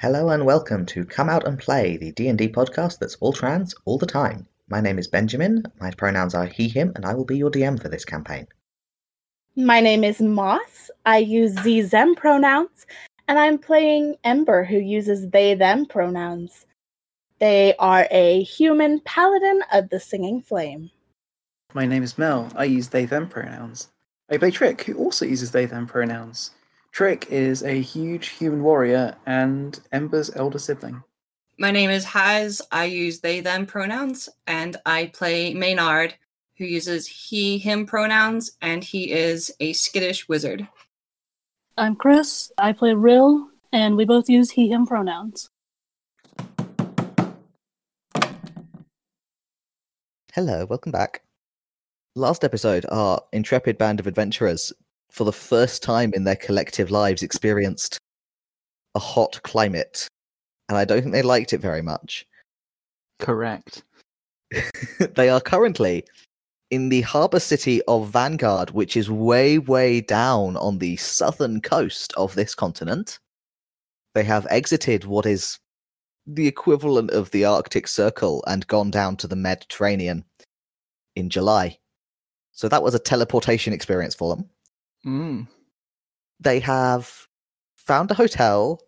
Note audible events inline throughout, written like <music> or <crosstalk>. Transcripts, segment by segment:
Hello and welcome to Come Out and Play, the D&D podcast that's all trans all the time. My name is Benjamin, my pronouns are he, him, and I will be your DM for this campaign. My name is Moss. I use Z them pronouns, and I'm playing Ember, who uses they them pronouns. They are a human paladin of the Singing Flame. My name is Mel. I use they them pronouns. I play Trick, who also uses they them pronouns. Trick is a huge human warrior and Ember's elder sibling. My name is Haz. I use they them pronouns, and I play Maynard, who uses he him pronouns, and he is a skittish wizard. I'm Chris. I play Rill, and we both use he him pronouns. Hello, welcome back. Last episode, our intrepid band of adventurers, for the first time in their collective lives, experienced a hot climate, and I don't think they liked it very much. Correct. <laughs> they are currently in the harbor city of Vanguard, which is way, way down on the southern coast of this continent. They have exited what is the equivalent of the Arctic Circle and gone down to the Mediterranean in July. So that was a teleportation experience for them. Mm. They have found a hotel,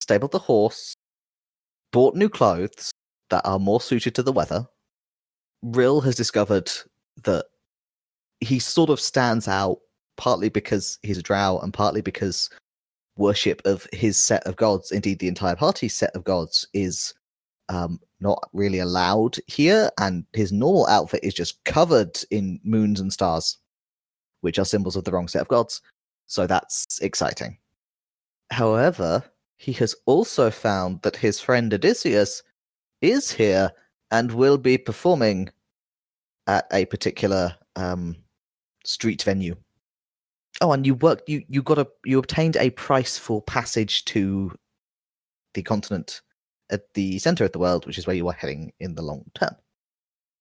stabled the horse, bought new clothes that are more suited to the weather. Rill has discovered that he sort of stands out partly because he's a drow and partly because worship of his set of gods, indeed the entire party's set of gods, is um, not really allowed here, and his normal outfit is just covered in moons and stars, which are symbols of the wrong set of gods. So that's exciting. However, he has also found that his friend Odysseus is here and will be performing at a particular um, street venue. Oh, and you worked. You you got a you obtained a price for passage to the continent at the center of the world, which is where you are heading in the long term.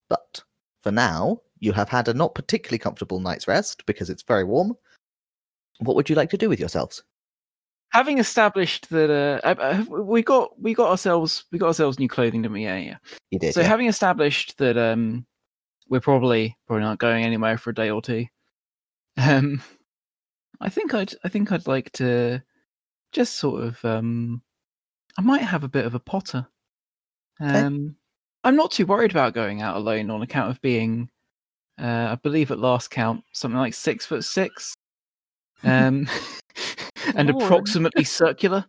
But for now, you have had a not particularly comfortable night's rest because it's very warm. What would you like to do with yourselves? Having established that uh, uh, we got we got ourselves we got ourselves new clothing, didn't we? Yeah, yeah. You did. So yeah. having established that um we're probably probably not going anywhere for a day or two. Um I think I'd I think I'd like to just sort of um I might have a bit of a potter. Okay. Um I'm not too worried about going out alone on account of being uh I believe at last count something like six foot six. Um <laughs> and approximately circular.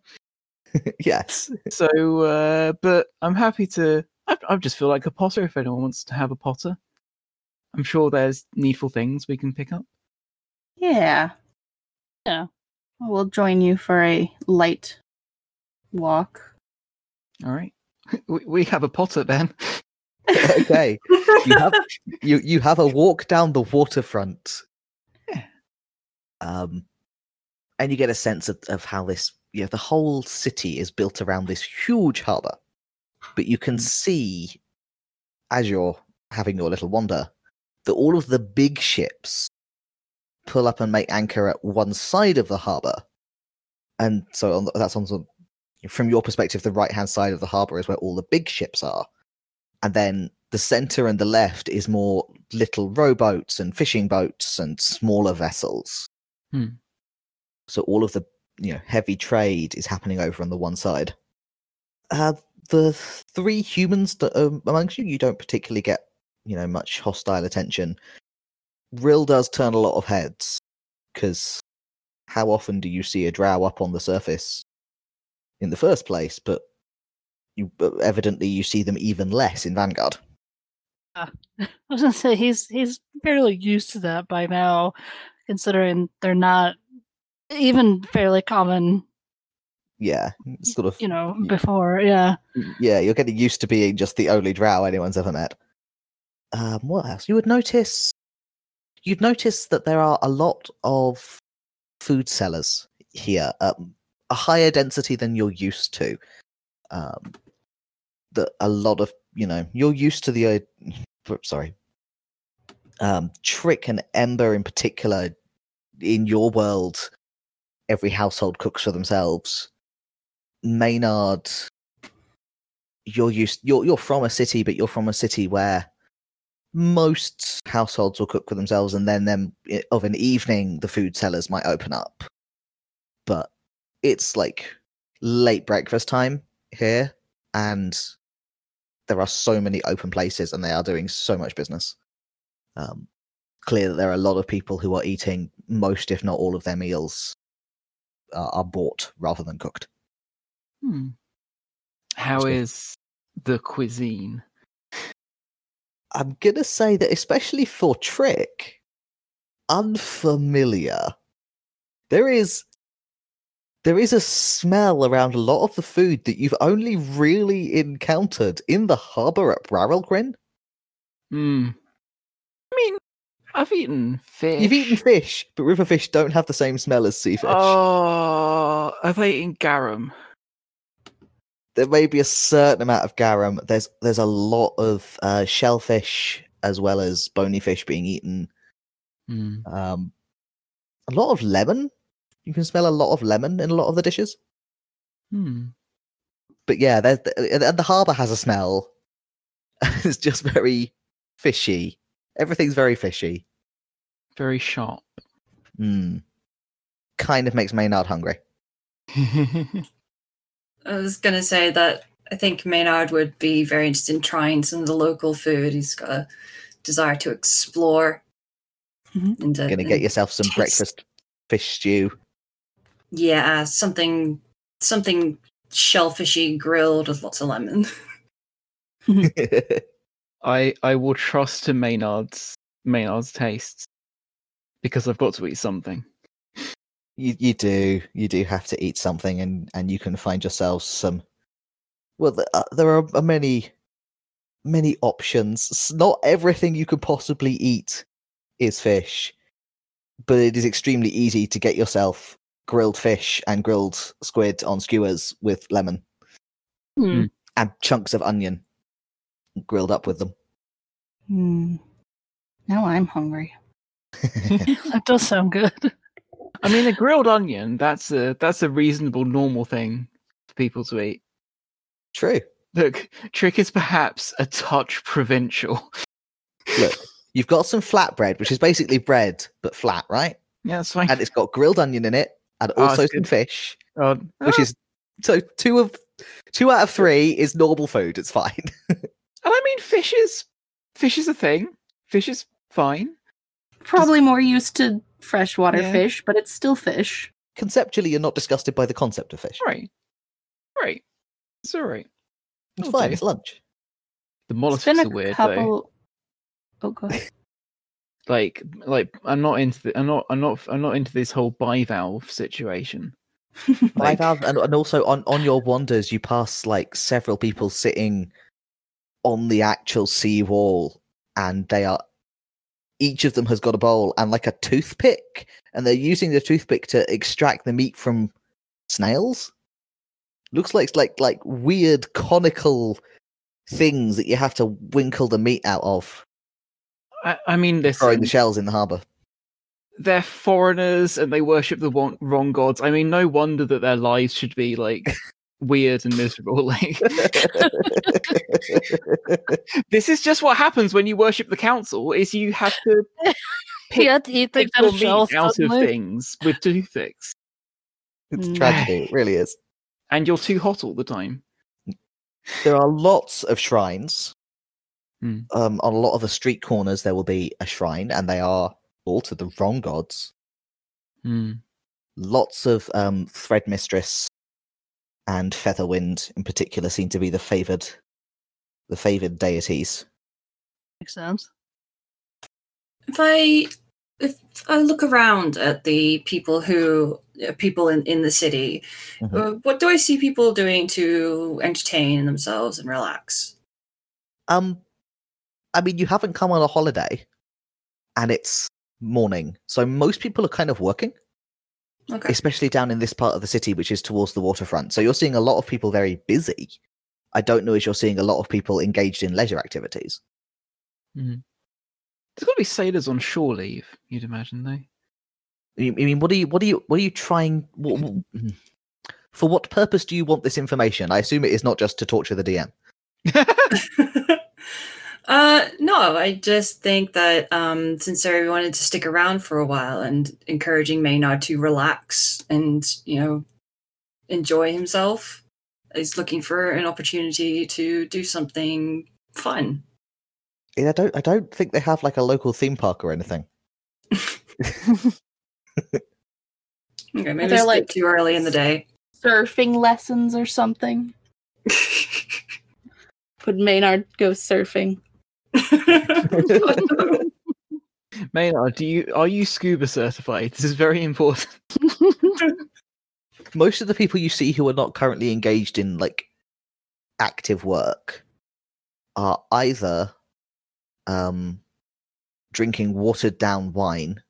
<laughs> yes. So uh but I'm happy to I, I just feel like a potter if anyone wants to have a potter. I'm sure there's needful things we can pick up. Yeah. Yeah. We'll join you for a light walk. All right. <laughs> We, we have a potter then. <laughs> okay. You have <laughs> you you have a walk down the waterfront. Yeah. Um, and you get a sense of, of how this you know the whole city is built around this huge harbor, but you can see as you're having your little wander that all of the big ships pull up and make anchor at one side of the harbor, and so on the, that's on the, from your perspective, the right hand side of the harbor is where all the big ships are, and then the center and the left is more little rowboats and fishing boats and smaller vessels. Hmm. So all of the you know heavy trade is happening over on the one side. Uh, the three humans that are amongst you, you don't particularly get you know much hostile attention. Rill does turn a lot of heads because how often do you see a drow up on the surface in the first place? But you evidently you see them even less in Vanguard. <laughs> I was gonna say he's he's fairly used to that by now, considering they're not even fairly common, Yeah, sort of. you know, before. Yeah. Yeah, you're getting used to being just the only drow anyone's ever met. Um, what else? You would notice. You'd notice that there are a lot of food sellers here, um, a higher density than you're used to. Um, that a lot of you know you're used to the. Uh, sorry. Um, Trick and Ember in particular, in your world, every household cooks for themselves Maynard, you're used you're you're from a city, but you're from a city where most households will cook for themselves, and then them of an evening the food sellers might open up. But it's like late breakfast time here, and there are so many open places, and they are doing so much business. Um, clear that there are a lot of people who are eating most, if not all, of their meals uh, are bought rather than cooked. Hmm. How is the cuisine? I'm gonna say that, especially for Trick, unfamiliar. There is there is a smell around a lot of the food that you've only really encountered in the harbour at Barrelgrin. Hmm. I mean, I've eaten fish. You've eaten fish, but river fish don't have the same smell as sea fish. Oh, I've eaten garum. there may be a certain amount of garum. There's there's a lot of uh, shellfish as well as bony fish being eaten. Hmm. Um, a lot of lemon. You can smell a lot of lemon in a lot of the dishes. Hmm. But yeah, there's the, and the harbour has a smell. <laughs> it's just very fishy. Everything's very fishy. Very sharp. Mm. Kind of makes Maynard hungry. <laughs> I was going to say that I think Maynard would be very interested in trying some of the local food. He's got a desire to explore. Mhm. And, uh, Gonna get yourself some taste- breakfast fish stew. Yeah, something something shellfishy grilled with lots of lemon. <laughs> <laughs> I I will trust to Maynard's Maynard's tastes because I've got to eat something. You you do you do have to eat something, and and you can find yourselves some. Well, th- uh, there are many, many options. S- Not everything you could possibly eat is fish, but it is extremely easy to get yourself grilled fish and grilled squid on skewers with lemon Hmm. and chunks of onion grilled up with them. Hmm. Now I'm hungry. <laughs> That does sound good. I mean, a grilled onion that's a that's a reasonable normal thing for people to eat. True. Look, trick is perhaps a touch provincial. Look, you've got some flatbread, which is basically bread but flat, right? Yeah, that's fine. And it's got grilled onion in it, and Oh, also that's some good. fish. Oh, which ah, is so two of two out of three is normal food. It's fine. <laughs> and I mean, fish is fish is a thing. Fish is fine. Probably more used to freshwater Yeah. fish, but it's still fish. Conceptually, you're not disgusted by the concept of fish. Right, right. It's all right. It's It'll fine. do. It's lunch. The It's mollusks been are a weird though. Oh god. <laughs> Like, like I'm not into the, I'm not I'm not I'm not into this whole bivalve situation. <laughs> Like- Bivalve, and, and also on on your wanders, you pass like several people sitting on the actual sea wall, and they are each of them has got a bowl and like a toothpick, and they're using the toothpick to extract the meat from snails. Looks like like like weird conical things that you have to winkle the meat out of, I, I mean, throwing the shells in the harbour. they're foreigners and they worship the wrong, wrong gods. I mean, no wonder that their lives should be like <laughs> weird and miserable. <laughs> Like, <laughs> this is just what happens when you worship the council: is you have to you had to eat pick out your meat shells out of things with toothpicks, it's Mm. tragedy. It really is. and you're too hot all the time. There are lots of shrines. Hmm. Um, on a lot of the street corners, there will be a shrine, and they are all to the wrong gods. Hmm. Lots of um, Thread Mistress and Featherwind, in particular, seem to be the favored, the favored deities. Makes sense. if I if I look around at the people who uh, people in, in the city, Mhm. uh, what do I see people doing to entertain themselves and relax? Um, I mean, you haven't come on a holiday, and it's morning, so most people are kind of working. Okay. especially down in this part of the city, which is towards the waterfront. So you're seeing a lot of people very busy. I don't know if you're seeing a lot of people engaged in leisure activities. There's got to be sailors on shore leave. You'd imagine, though. You- I mean, what are you, what are you, what are you trying? What, what- hmm. For what purpose do you want this information? I assume it is not just to torture the DM. <laughs> <laughs> <laughs> uh, no, I just think that um, since Sarah wanted to stick around for a while and encouraging Maynard to relax and, you know, enjoy himself, is looking for an opportunity to do something fun. Yeah, I don't. I don't think they have like a local theme park or anything. <laughs> Okay, maybe they're like- like too early in the day. Surfing lessons or something. <laughs> Would Maynard go surfing? <laughs> Maynard, do you are you scuba certified? This is very important. <laughs> Most of the people you see who are not currently engaged in like active work are either um drinking watered down wine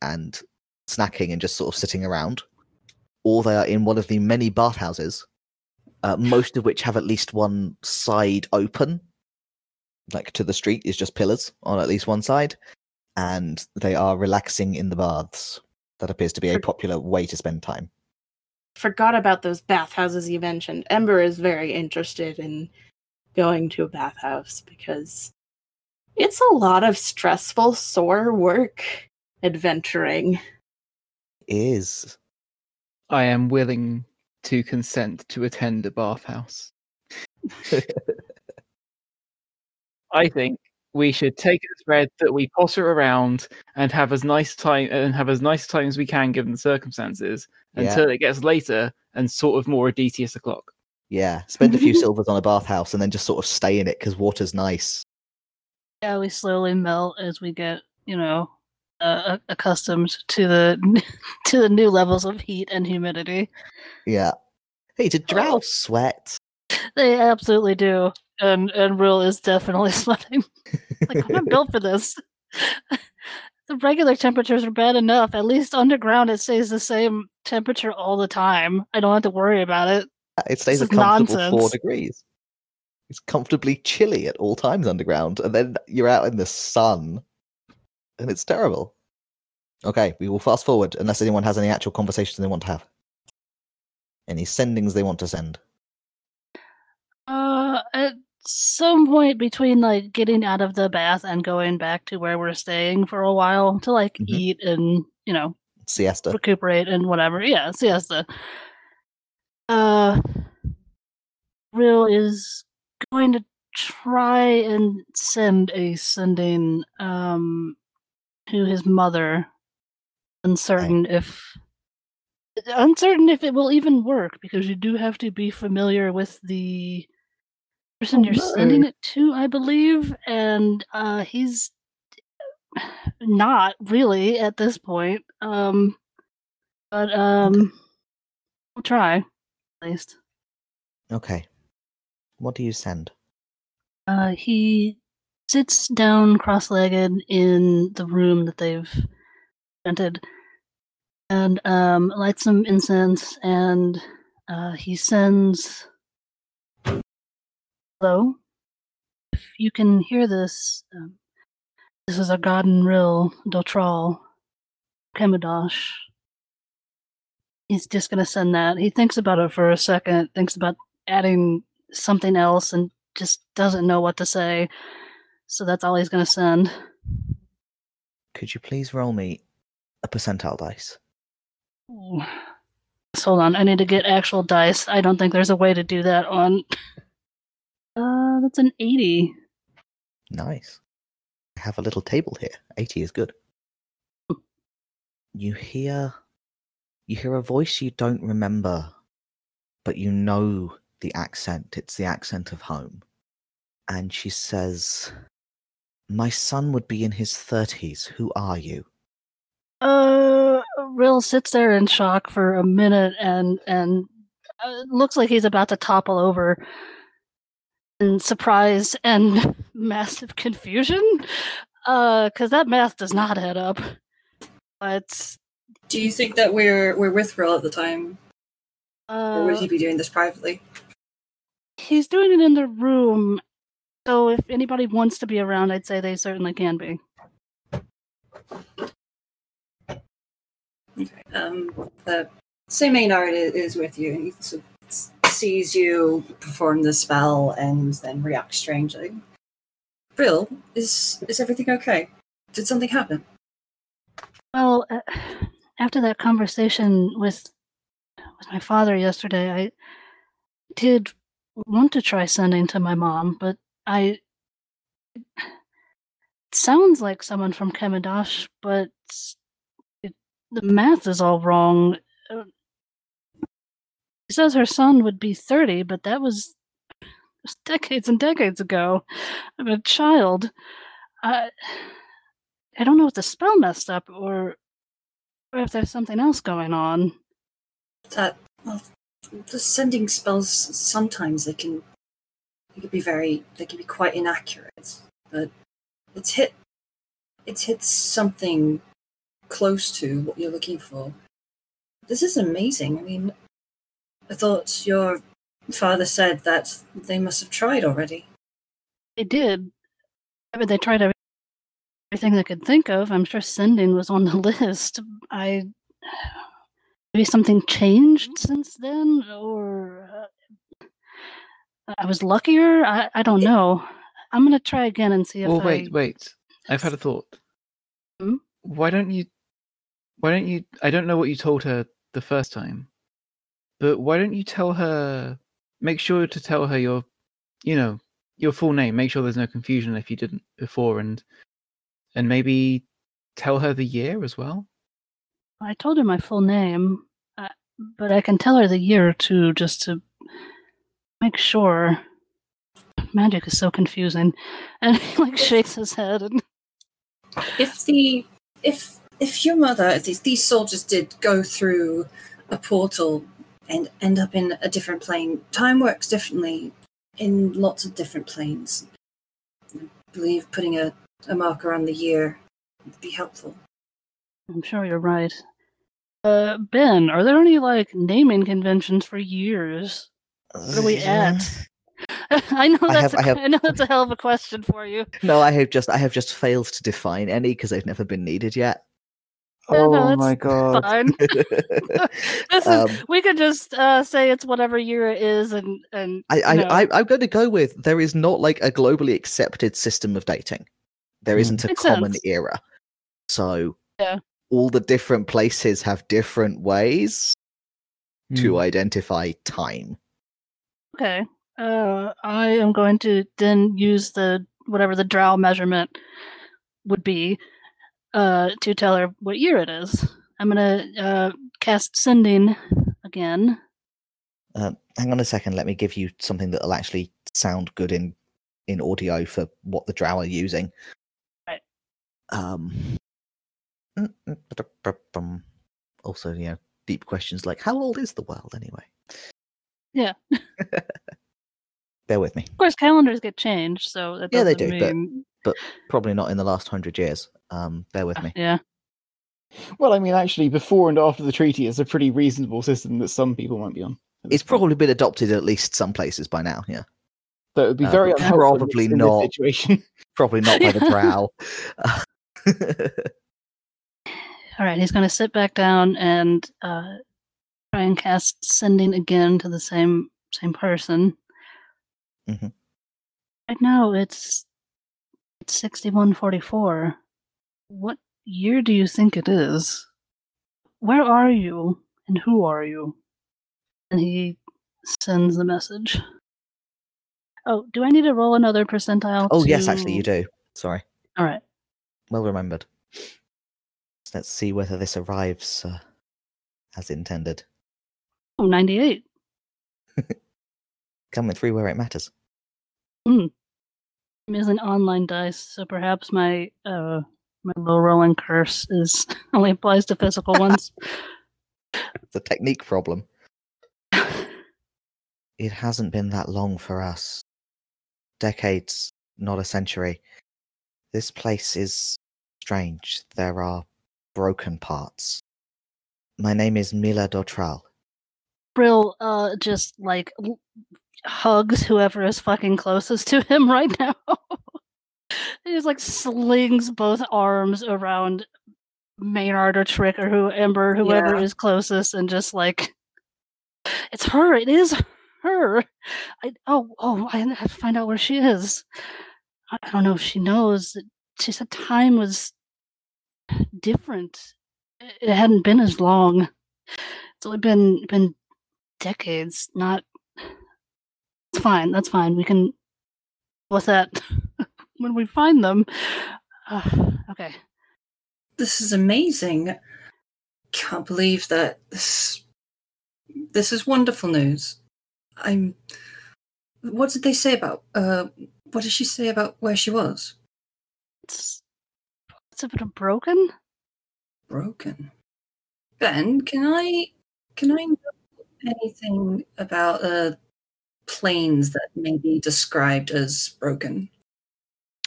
and snacking and just sort of sitting around, or they are in one of the many bathhouses, uh, most of which have at least one side open, like to the street is just pillars on at least one side, and they are relaxing in the baths. That appears to be a popular way to spend time. Forgot about those bathhouses you mentioned. Ember is very interested in going to a bathhouse because it's a lot of stressful, sore work adventuring. Is I am willing to consent to attend a bathhouse. <laughs> I think we should take a thread that we potter around and have as nice time and have as nice time as we can given the circumstances Yeah. until it gets later and sort of more a DTS o'clock. yeah, spend a few silvers on a bathhouse and then just sort of stay in it because water's nice. yeah, we slowly melt as we get, you know, uh, accustomed to the <laughs> to the new levels of heat and humidity. Yeah. Hey, did drow sweat? They absolutely do, and and Rill is definitely <laughs> sweating. like I'm not built for this. <laughs> the regular temperatures are bad enough. At least underground, it stays the same temperature all the time. I don't have to worry about it. It stays a This is comfortable four degrees. It's comfortably chilly at all times underground, and then you're out in the sun, and it's terrible. Okay, we will fast forward unless anyone has any actual conversations they want to have. Any sendings they want to send. Uh, some point between like getting out of the bath and going back to where we're staying for a while to like Mhm. eat and you know Siesta. recuperate and whatever. Yeah, siesta. Uh, Rill is going to try and send a sending um to his mother, uncertain if uncertain if it will even work because you do have to be familiar with the person Oh, you're no. sending it to, I believe, and uh he's not really at this point. Um but um we'll try at least. Okay. What do you send? Uh he sits down cross-legged in the room that they've rented and um lights some incense and uh he sends hello if you can hear this um, this is a garden rill dotral kemadosh he's just gonna send that he thinks about it for a second thinks about adding something else and just doesn't know what to say so that's all he's gonna send Could you please roll me a percentile dice? Ooh. Hold on, I need to get actual dice. I don't think there's a way to do that on. <laughs> Uh, that's an 80. Nice. I have a little table here. 80 is good. You hear you hear a voice you don't remember, but you know the accent. It's the accent of home. And she says, "My son would be in his 30s. Who are you?" Uh, Rill sits there in shock for a minute and and uh, looks like he's about to topple over in surprise and <laughs> massive confusion. Uh, because that math does not add up. But Do you think that we're we're with Rill at the time, or would uh, he be doing this privately? he's doing it in the room. So if anybody wants to be around, I'd say they certainly can be. Okay. Um, the same Maynard i- is with you, and he sort of s- sees you perform the spell and then reacts strangely. Rill, is is everything okay? Did something happen? Well, uh, after that conversation with with my father yesterday, I did want to try sending to my mom, but I it sounds like someone from Kemidosh, but it, the math is all wrong. Says her son would be 30, but that was was decades and decades ago. I'm a child. I, I don't know if the spell messed up or, or if there's something else going on. That well, the sending spells sometimes they can they can be very they can be quite inaccurate, but it's hit it's hit something close to what you're looking for. This is amazing. I mean, I thought your father said that they must have tried already. They did. I mean, they tried everything they could think of. I'm sure sending was on the <laughs> list. I maybe something changed since then, or uh, I was luckier. I, I don't know. I'm gonna try again and see if Well, I. wait, wait. I've had a thought. Hmm? Why don't you? Why don't you? I don't know what you told her the first time, but why don't you tell her? Make sure to tell her your, you know, your full name. Make sure there's no confusion if you didn't before, and and maybe tell her the year as well. I told her my full name, uh, but I can tell her the year or two just to make sure. Magic is so confusing, <laughs> and he like shakes his head. And If the if if your mother if these, these soldiers did go through a portal and end up in a different plane, time works differently in lots of different planes. I believe putting a, a marker on the year would be helpful. I'm sure you're right. Uh, Ben, are there any like naming conventions for years? What are we at? <laughs> I know I that's have- a, I have- <laughs> I know that's a hell of a question for you. No, I have just I have just failed to define any because they've never been needed yet. Yeah, no, oh that's my god! Fine. <laughs> this is Um, we could just uh, say it's whatever year it is, and and I, I, know. I I'm going to go with there is not like a globally accepted system of dating. There Hmm. isn't a Makes common sense. era. So Yeah. all the different places have different ways to Hmm. identify time. okay. Uh, I am going to then use the whatever the drow measurement would be uh, to tell her what year it is. I'm gonna uh, cast sending again. Uh, hang on a second. Let me give you something that'll actually sound good in in audio for what the drow are using. Right. Um. mm, mm. Also, you know, deep questions like how old is the world anyway? Yeah. <laughs> Bear with me. Of course, calendars get changed, so that Yeah, they do, but- Probably not in the last hundred years. Um, bear with me. yeah. Well, I mean, actually, before and after the treaty, it's a pretty reasonable system that some people might be on. It's point. probably been adopted at least some places by now. Yeah, So it would be uh, very but unhelpful in probably this- in this not. situation. <laughs> probably not by the <laughs> brow. <laughs> All right, he's going to sit back down and uh, try and cast sending again to the same same person. Mhm. Right now, it's it's sixty one forty four. What year do you think it is? Where are you, and who are you? And he sends the message. Oh, do I need to roll another percentile? oh yes, actually you do. Sorry, All right. well remembered. Let's see whether this arrives uh, as intended. Oh, 98. <laughs> Coming through where it matters. I'm using online dice, so perhaps my uh my low rolling curse is <laughs> only applies to physical <laughs> ones. It's a technique problem. <laughs> It hasn't been that long for us. Decades, not a century. This place is strange. There are broken parts. My name is Mila Dotral. Rill uh just like hugs whoever is fucking closest to him <laughs> right now. he just like slings both arms around Maynard or Trick or who Ember, whoever Yeah. is closest, and just like, it's her. It is her. I oh oh, I have to find out where she is. I, don't know if she knows. She said time was different. It it hadn't been as long. It's only been been decades. Not. It's fine. That's fine. We can. What's that? <laughs> when we find them. Uh, okay. This is amazing. Can't believe that this this is wonderful news. I'm what did they say about uh what did she say about where she was? It's it's a bit of broken. Broken. Ben, can I can I know anything about uh planes that may be described as broken?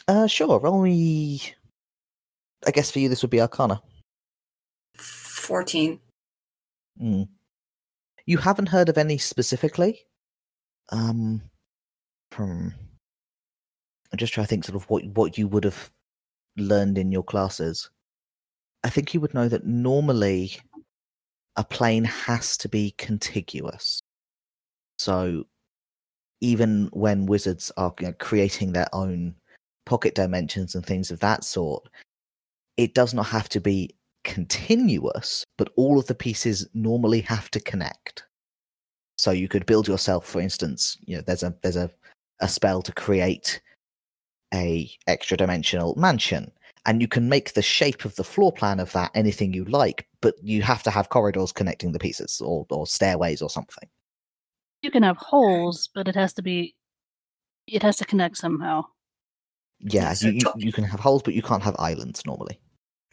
Uh, sure. Roll me. I guess for you this would be Arcana. Fourteen. Hmm. You haven't heard of any specifically. Um, from. I'm just trying to think sort of what what you would have learned in your classes. I think you would know that normally a plane has to be contiguous. So even when wizards are you know, creating their own pocket dimensions and things of that sort, it does not have to be continuous, but all of the pieces normally have to connect. So you could build yourself, for instance, you know, there's a there's a, a spell to create a extra dimensional mansion. And you can make the shape of the floor plan of that anything you like, but you have to have corridors connecting the pieces or, or stairways or something. You can have holes, but it has to be. It has to connect somehow. Yeah, So you, you, top- you can have holes, but you can't have islands normally.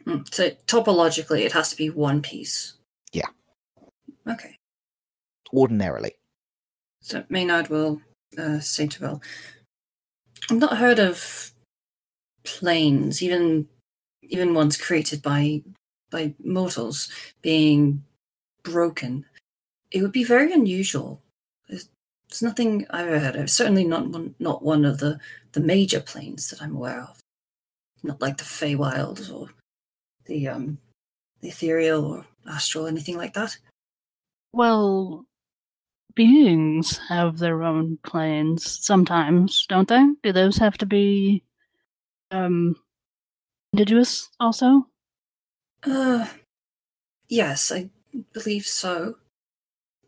Hmm, So topologically it has to be one piece. Yeah. Okay. Ordinarily. So Maynard will uh, say to Belle, I've not heard of planes, even even ones created by by mortals, being broken. It would be very unusual. There's nothing I've ever heard of. Certainly not one, not one of the the major planes that I'm aware of. Not like the Feywilds or the um the ethereal or astral, anything like that. Well, beings have their own planes sometimes, don't they? Do those have to be um indigenous also? Uh, yes, I believe so.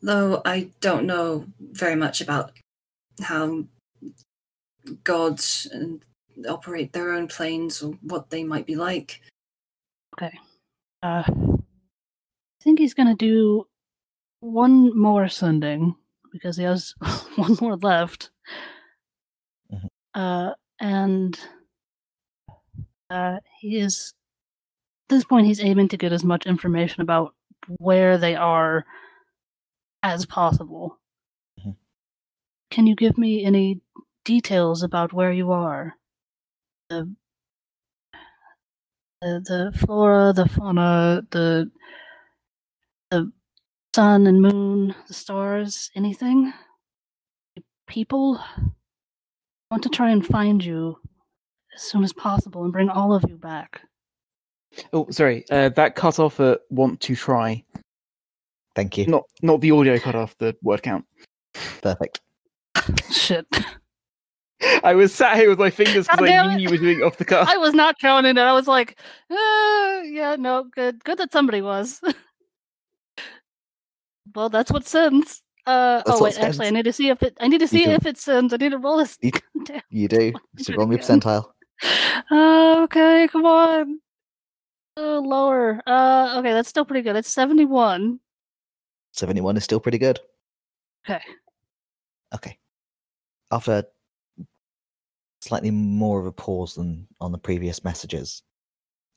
Though I don't know very much about how gods operate their own planes or what they might be like. Okay. Uh I think he's gonna do one more sending because he has <laughs> one more left. Mhm. Uh and uh he is at this point he's aiming to get as much information about where they are as possible. Mhm. Can you give me any details about where you are? The the, the flora, the fauna, the the sun and moon, the stars, anything? People I want to try and find you as soon as possible and bring all of you back. Oh, sorry. Uh, that cut off at want to try. Thank you. Not not the audio cut off. The word count. Perfect. <laughs> Shit. I was sat here with my fingers because I knew it. you were doing it off the cuff. I was not counting it. I was like, uh, yeah, no, good. Good that somebody was. <laughs> well, that's what sends. Uh, That's oh what wait, actually, I need to see if it. I need to see if it sends. I need to roll this. You- <laughs> Damn. You do. do So it roll me a percentile. Uh, okay, come on. Uh, lower. Uh, okay, that's still pretty good. It's seventy-one. 71 is still pretty good. Okay. Okay. After slightly more of a pause than on the previous messages,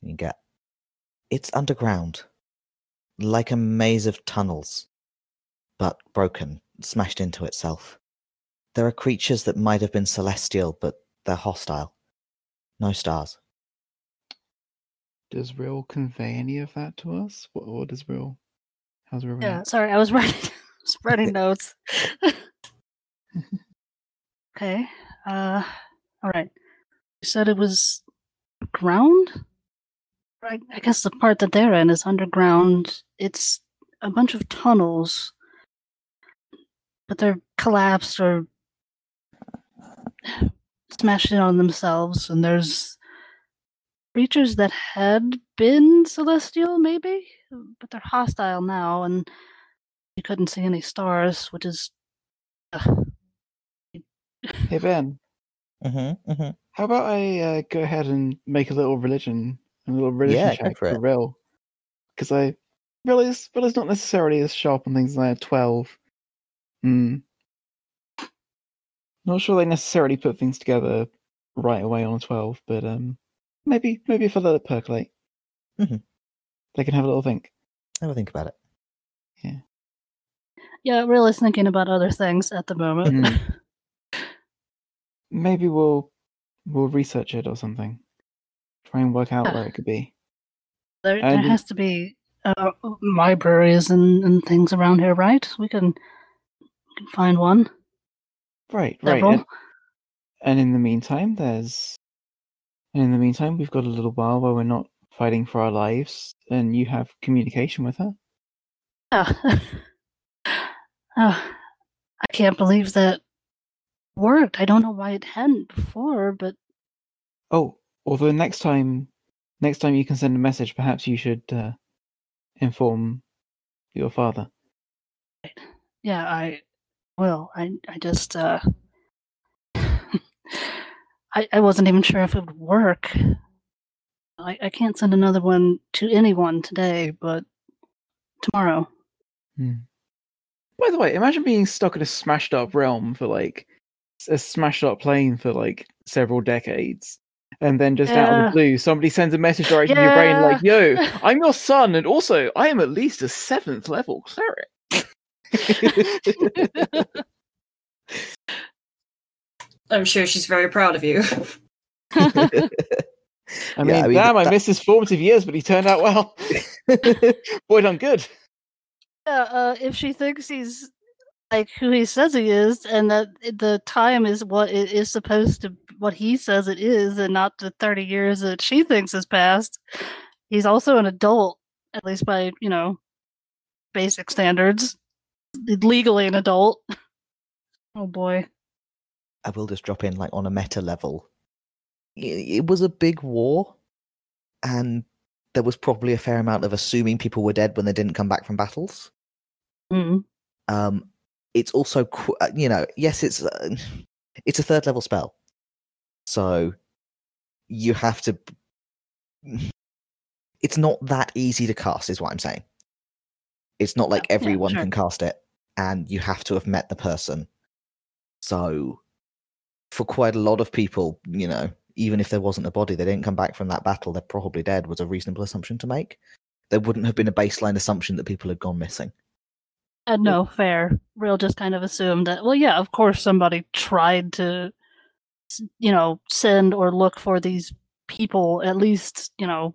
you get it's underground, like a maze of tunnels, but broken, smashed into itself. There are creatures that might have been celestial, but they're hostile. No stars. Does Rill convey any of that to us? What, what does Rill? How's? Yeah, sorry, I was <laughs> writing, was writing notes. <laughs> okay. Uh, all right. You said it was ground. I, I guess the part that they're in is underground. It's a bunch of tunnels, but they're collapsed or smashed in on themselves, and there's creatures that had been celestial, maybe, but they're hostile now, and you couldn't see any stars, which is. ugh. Hey Ben, Mm-hmm, mm-hmm. how about I uh, go ahead and make a little religion, a little religion Yeah, check for for Rill? Because I realize Rill is not necessarily as sharp on things as I have twelve. Hmm. Not sure they necessarily put things together right away on a twelve, but um, maybe maybe if I let it percolate, Mhm. They can have a little think. Have a think about it. Yeah, Rill is thinking about other things at the moment. Mhm. <laughs> Maybe we'll we'll research it or something. Try and work out where it could be. There, there has to be uh, libraries and, and things around here, right? We can, we can find one. Right, right. And, and in the meantime, there's and in the meantime, we've got a little while where we're not fighting for our lives, and you have communication with her. Yeah. oh, <laughs> I can't believe that worked. I don't know why it hadn't before, but Oh, although next time, next time you can send a message, perhaps you should uh, inform your father. yeah, I will. I I just uh <laughs> I I wasn't even sure if it would work. I I can't send another one to anyone today, but tomorrow. Hmm. By the way, imagine being stuck in a smashed up realm for like a smashed up plane for like several decades. And then just out of the blue, somebody sends a message directly to your brain like, yo, <laughs> I'm your son, and also I am at least a seventh level cleric. <laughs> I'm sure she's very proud of you. <laughs> I Yeah, mean, I mean, damn, I missed his formative years, but he turned out well. <laughs> Boy, done good. Yeah, uh, if she thinks he's like who he says he is, and that the time is what it is supposed to, what he says it is, and not the thirty years that she thinks has passed, he's also an adult, at least by you know basic standards, legally an adult. Oh boy. I will just drop in like on a meta level. It was a big war, and there was probably a fair amount of assuming people were dead when they didn't come back from battles. Mm. Um, it's also, uh, you know, yes, it's uh, it's a third level spell, so you have to. It's not that easy to cast, is what I'm saying. It's not like yeah, everyone sure. can cast it, and you have to have met the person. So, for quite a lot of people, you know, even if there wasn't a body, they didn't come back from that battle, they're probably dead, was a reasonable assumption to make. There wouldn't have been a baseline assumption that people had gone missing. Uh, no, fair. Rill just kind of assumed that. Well, yeah, of course somebody tried to, you know, send or look for these people at least, you know,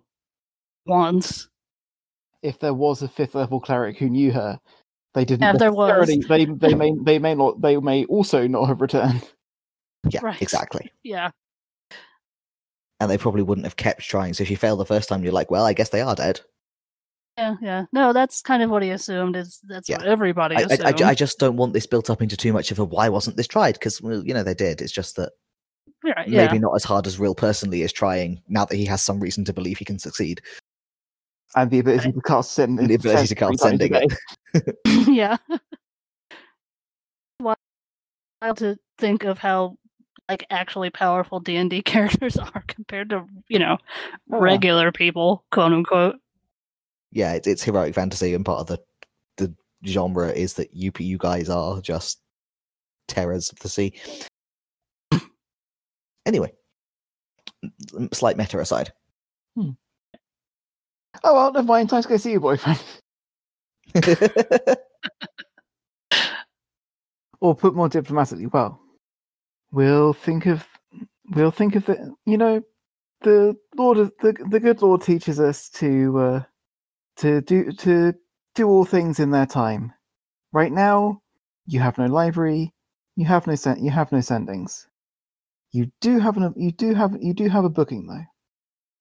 once. If there was a fifth level cleric who knew her, they didn't. Yeah, if there was. They they may they may not they may also not have returned. Yeah, Right. exactly. Yeah. And they probably wouldn't have kept trying. So if you fail the first time, you're like, well, I guess they are dead. Yeah, yeah. No, that's kind of what he assumed. Is that's what everybody I, I, assumed. I ju- I just don't want this built up into too much of a why wasn't this tried? Because, well, you know, they did. It's just that Right, yeah. maybe not as hard as Rill personally is trying now that he has some reason to believe he can succeed. And the ability to cast send And the ability to cast send three sending times it. a day. yeah. <laughs> Wild to think of how like actually powerful D and D <laughs> characters are compared to you know Oh, yeah. regular people, quote unquote. Yeah, it's, it's heroic fantasy, and part of the the genre is that you you guys are just terrors of the sea. <coughs> anyway, slight meta aside. Hmm. <laughs> Oh well, never mind. Time to go see your boyfriend. <laughs> or put more diplomatically, well, we'll think of we'll think of the you know the Lord of the the good Lord teaches us to uh, to do to do all things in their time. Right now, you have no library, you have no sen- you have no sendings. You do have an you do have you do have a booking though.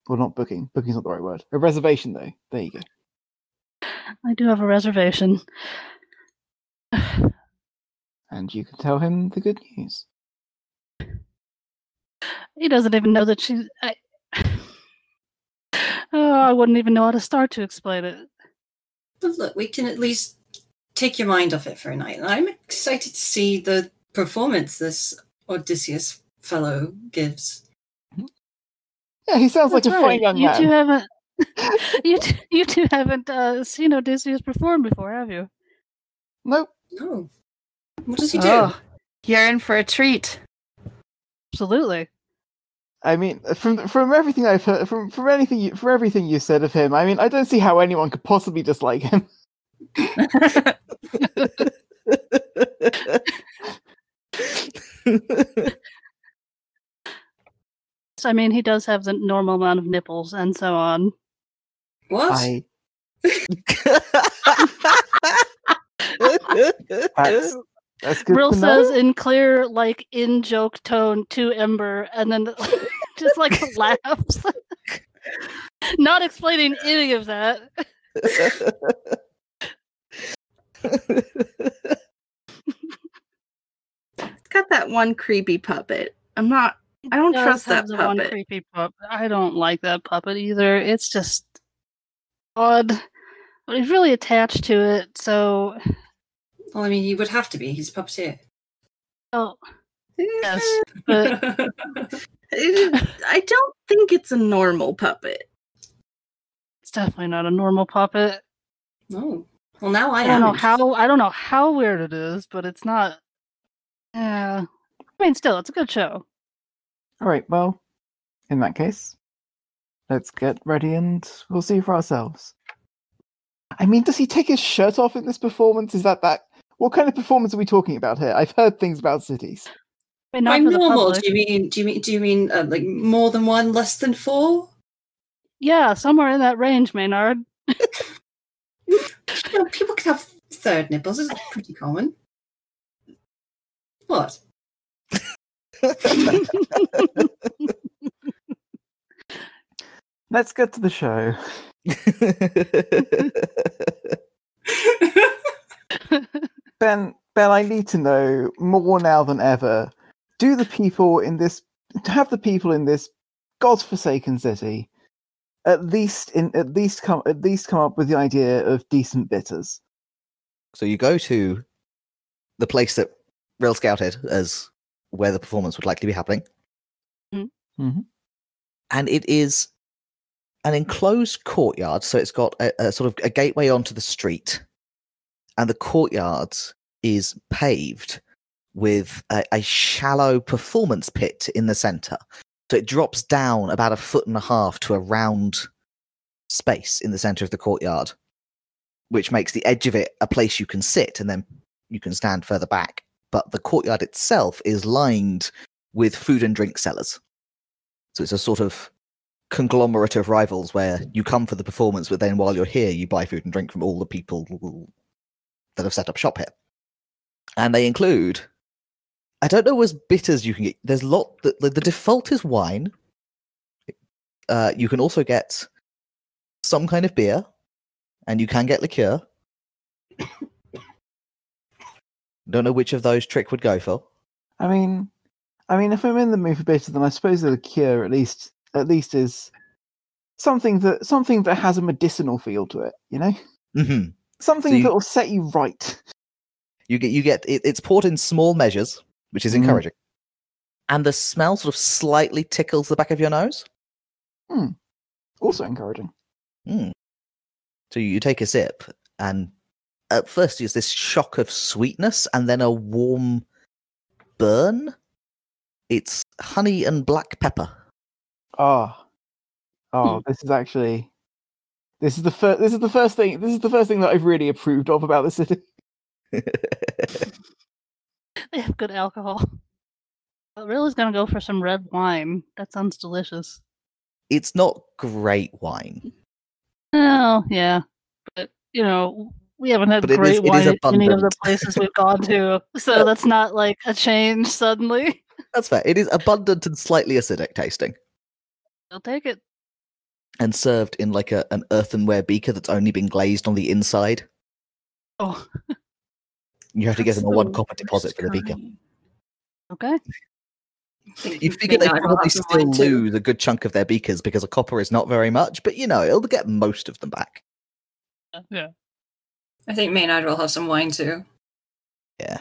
Well, not booking. Booking's not the right word. A reservation, though. There you go. I do have a reservation. <sighs> And you can tell him the good news. He doesn't even know that she's. I... <sighs> Oh, I wouldn't even know how to start to explain it. But look, we can at least take your mind off it for a night. And I'm excited to see the performance this Odysseus fellow gives. Yeah, he sounds like That's a right. fine young you man. two haven't. <laughs> you two, you two haven't uh, seen Odysseus perform before, have you? Nope. No. What does he do? Oh, you're in for a treat. Absolutely. I mean, from from everything I've heard, from from anything, you, from everything you said of him, I mean, I don't see how anyone could possibly dislike him. <laughs> So, I mean, he does have the normal amount of nipples and so on. What? I <laughs> <laughs> that's that's good Rill says in clear, like in joke tone to Ember, and then <laughs> just like <laughs> laughs, not explaining any of that. It's got that one creepy puppet. I'm not. I don't trust that the one creepy puppet. I don't like that puppet either. It's just odd, but he's really attached to it. So, Well, I mean, he would have to be. He's a puppeteer. oh yes, <laughs> but I don't think it's a normal puppet. it's definitely not a normal puppet. no. Well, now I, I don't am. know how. I don't know how weird it is, but it's not. Yeah, I mean, still, it's a good show. All right. Well, in that case, let's get ready and we'll see for ourselves. I mean, does he take his shirt off in this performance? Is that that? What kind of performance are we talking about here? I've heard things about cities. I mean, By not for the normal, do you mean? Do you mean? Do you mean uh, like more than one, less than four? Yeah, somewhere in that range, Maynard. <laughs> You know, people can have third nipples. It's pretty common. What? Let's get to the show. <laughs> <laughs> Ben, Ben, I need to know more now than ever. Do the people in this have the people in this godforsaken city at least in at least come at least come up with the idea of decent bitters? so you go to the place that Rill scouted as where the performance would likely be happening. Mhm. Mhm. And it is an enclosed courtyard. So it's got a, a sort of a gateway onto the street. And the courtyard is paved with a, a shallow performance pit in the center. So it drops down about a foot and a half to a round space in the center of the courtyard, which makes the edge of it a place you can sit and then you can stand further back. But the courtyard itself is lined with food and drink sellers. So it's a sort of conglomerate of rivals where you come for the performance, but then while you're here, you buy food and drink from all the people that have set up shop here. And they include, I don't know as bitters you can get. There's a lot. The, the, the default is wine. Uh, you can also get some kind of beer, and you can get liqueur. <coughs> Don't know which of those Trick would go for. I mean, I mean, if I'm in the mood for bitter, then I suppose the liqueur at least at least is something that something that has a medicinal feel to it. You know, hmm something you- that will set you right. You get you get it, it's poured in small measures, which is Mm. encouraging. And the smell sort of slightly tickles the back of your nose. Hmm. Also encouraging. Mm. So you take a sip, and at first there's this shock of sweetness, and then a warm burn. It's honey and black pepper. Ah, oh, this is actually this is the first. This is the first thing. This is the first thing that I've really approved of about the city. <laughs> They have good alcohol. But Rilla's gonna go for some red wine. That sounds delicious. it's not great wine. Oh, yeah. But, you know, we haven't had But great it is wine at any of the places we've <laughs> gone to. So that's not like a change suddenly. That's fair. It is abundant and slightly acidic tasting. I'll take it. And served in like a, an earthenware beaker that's only been glazed on the inside. Oh, <laughs> You have to give them a one the copper deposit for the beaker. kind. okay. <laughs> You figure they probably still lose a good chunk of their beakers because a copper is not very much, but you know, it'll get most of them back. Yeah. I think Maynard will have some wine too. Yeah.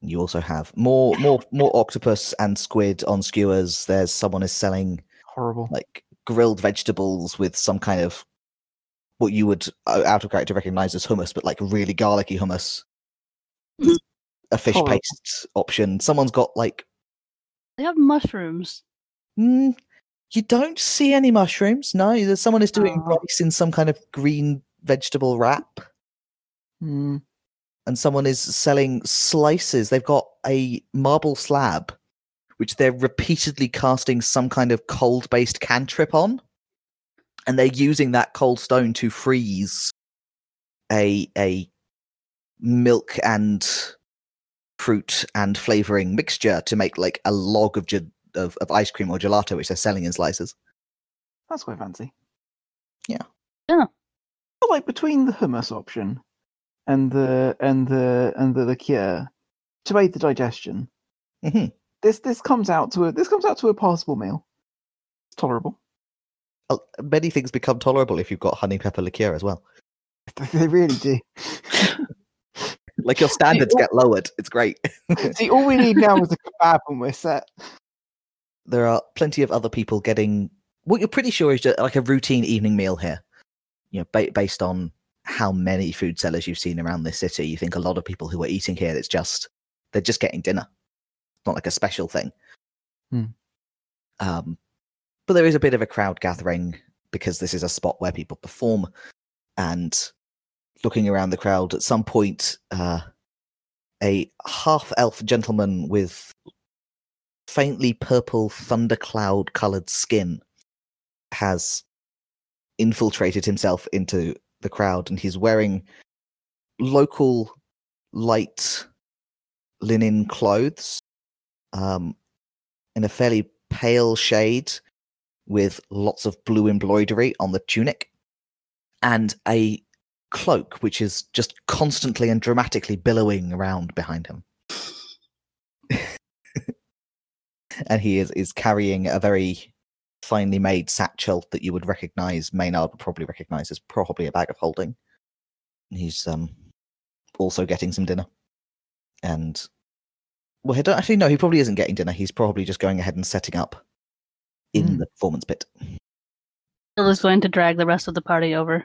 You also have more more more octopus and squid on skewers. There's someone is selling Horrible. like grilled vegetables with some kind of what you would uh, out of character recognize as hummus, but like really garlicky hummus. Mm. A fish Horrible. paste option. Someone's got like They have mushrooms. mm, you don't see any mushrooms. No, there's someone is doing Oh. rice in some kind of green vegetable wrap. Hmm. and someone is selling slices. They've got a marble slab, which they're repeatedly casting some kind of cold based cantrip on. And they're using that cold stone to freeze a a milk and fruit and flavoring mixture to make like a log of ge- of, of ice cream or gelato, which they're selling in slices. That's quite fancy. Yeah. Yeah. But like between the hummus option and the and the and the liqueur to aid the digestion, Mhm. This this comes out to a this comes out to a passable meal. It's tolerable. Many things become tolerable if you've got honey pepper liqueur as well. <laughs> They really do. <laughs> Like your standards get lowered. It's great. <laughs> See, all we need now is a kebab and we're set. there are plenty of other people getting what you're pretty sure is just like a routine evening meal here. You know, ba- based on how many food sellers you've seen around this city, you think a lot of people who are eating here, it's just they're just getting dinner, not like a special thing. Hmm. Um, but there is a bit of a crowd gathering because this is a spot where people perform, and looking around the crowd, at some point, uh, a half elf gentleman with faintly purple thundercloud colored skin has infiltrated himself into the crowd and he's wearing local light linen clothes um, in a fairly pale shade with lots of blue embroidery on the tunic and a cloak which is just constantly and dramatically billowing around behind him <laughs> and he is is carrying a very finely made satchel that you would recognize Maynard would probably recognize as probably a bag of holding. He's um also getting some dinner. And well, I don't actually no, he probably isn't getting dinner. He's probably just going ahead and setting up in Hmm. the performance pit. Rill is going to drag the rest of the party over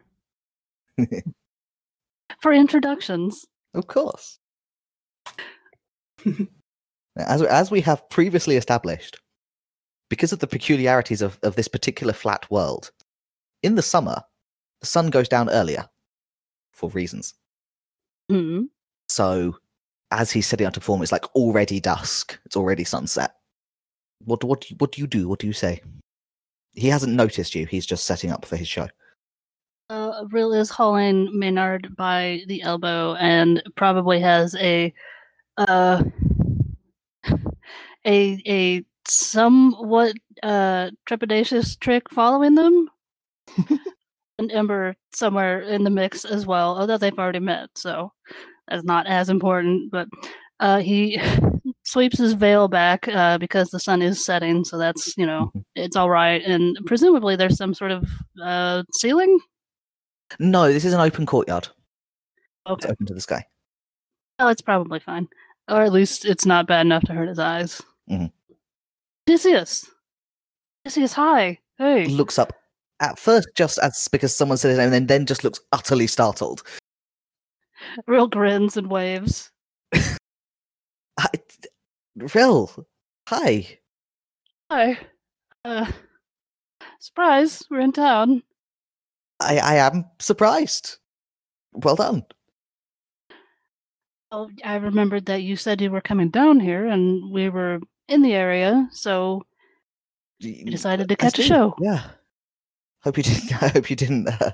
<laughs> for introductions. Of course. <laughs> as as we have previously established, because of the peculiarities of, of this particular flat world, in the summer, the sun goes down earlier for reasons. Hmm. So as he's setting out to perform, it's like already dusk. It's already sunset. What what do you- what do you do? What do you say? He hasn't noticed you. He's just setting up for his show. Uh, Rill is hauling Maynard by the elbow and probably has a uh <laughs> a a somewhat uh trepidatious trick following them. <laughs> and Ember somewhere in the mix as well, although they've already met, so that's not as important. But uh, he <laughs> sweeps his veil back uh, because the sun is setting, so that's you know it's all right. And presumably there's some sort of uh, ceiling. No, this is an open courtyard. It's open to the sky. Oh, it's probably fine. Or at least it's not bad enough to hurt his eyes. Mhm. Odysseus! Odysseus, hi! Hey! Looks up at first just as because someone said his name, and then just looks utterly startled. Rill grins and waves. I, Rill, hi. Hi. Uh, surprise, we're in town. I, I am surprised. Well done. Oh, I remembered that you said you were coming down here and we were in the area, so You decided to catch a show. Yeah. Hope you didn't. <laughs> I hope you didn't. Uh,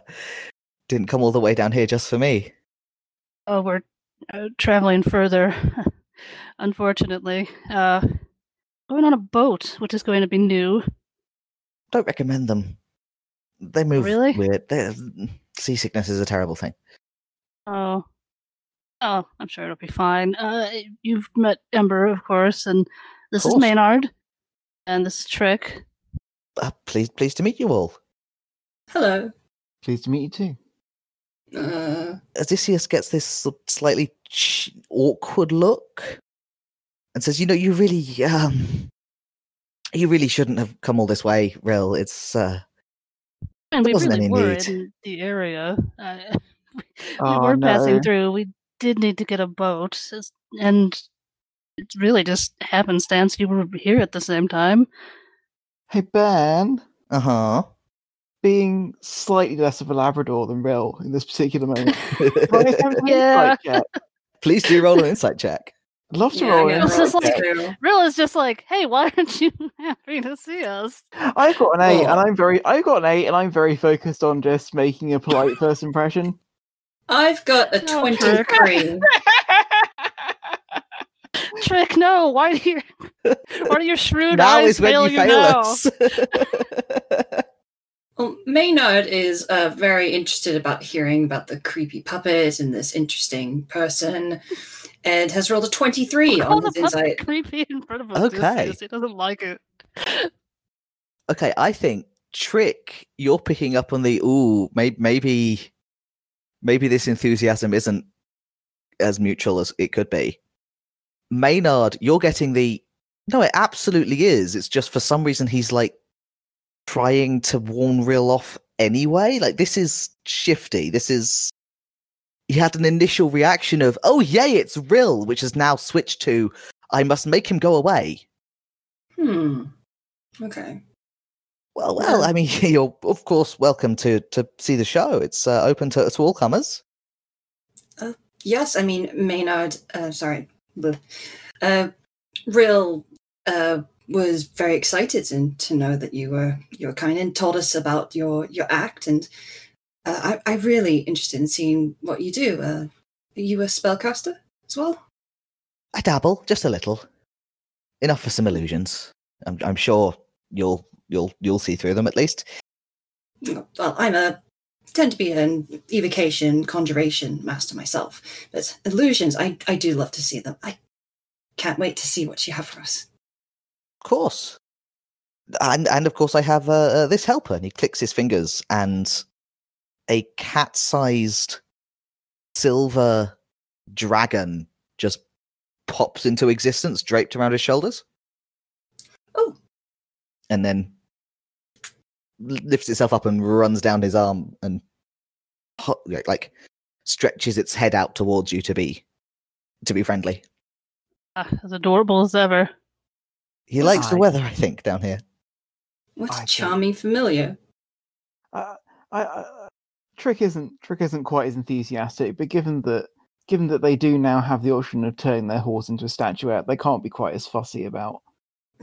didn't come all the way down here just for me. Oh, we're uh, traveling further, <laughs> unfortunately. Uh, going on a boat, which is going to be new. don't recommend them. They move Really? weird. They're, seasickness is a terrible thing. Oh. Oh, I'm sure it'll be fine. Uh, you've met Ember, of course, and this is. Maynard, and this is Trick. Uh, pleased, pleased to meet you all. Hello. Pleased to meet you too. Uh, Odysseus gets this slightly awkward look and says, "You know, you really, um, you really shouldn't have come all this way, Rill. It's, uh, And we wasn't really any were need. in the area. Uh, <laughs> we Oh, were no. passing through. We did need to get a boat, and it's really just happenstance you were here at the same time. Hey Ben, uh huh." Being slightly less of a Labrador than Rill in this particular moment. <laughs> Can I have an Yeah. Please do roll an insight check. I'd love to yeah, roll I'm in. gonna It's roll just like- two. Rill is just like, hey, why aren't you <laughs> happy to see us? I've got an eight, and Oh. I'm very. I've got an eight, and I'm very focused on just making a polite <laughs> first impression. I've got a frick. 23. Trick, no. Why do you why do your shrewd now eyes is when fail you you fail now? Us. Well, Maynard is uh, very interested about hearing about the creepy puppet and this interesting person, and has rolled a 23 Call on the his puppet insight. creepy in front of Okay. Odysseus. He doesn't like it. okay, I think Trick, you're picking up on the ooh, maybe maybe maybe this enthusiasm isn't as mutual as it could be. Maynard, you're getting the no, it absolutely is. It's just for some reason he's like trying to warn Rill off anyway. Like this is shifty. This is he had an initial reaction of, oh yay, it's Rill, which has now switched to I must make him go away. Hmm. Okay. Well, well, I mean, <laughs> you're of course welcome to to see the show. It's uh, open to, to all comers. Yes, I mean Maynard. Uh, sorry, uh, Rill uh, was very excited and to know that you were you were coming and told us about your your act, and uh, I, I'm really interested in seeing what you do. Uh, are you a spellcaster as well? I dabble just a little, enough for some illusions. I'm I'm sure you'll you'll you'll see through them at least. Well, I'm a tend to be an evocation conjuration master myself, but illusions, I I do love to see them. I can't wait to see what you have for us. Of course, and and of course I have uh, uh, this helper. And he clicks his fingers, and a cat-sized silver dragon just pops into existence, draped around his shoulders. Oh. and then lifts itself up and runs down his arm and like- like stretches its head out towards you to be to be friendly. Ah, as adorable as ever. He likes the weather, I think, down here. What I a see. charming familiar. Uh, I, I, Trick isn't Trick isn't quite as enthusiastic, but given that given that they do now have the option of turning their horse into a statuette, they can't be quite as fussy about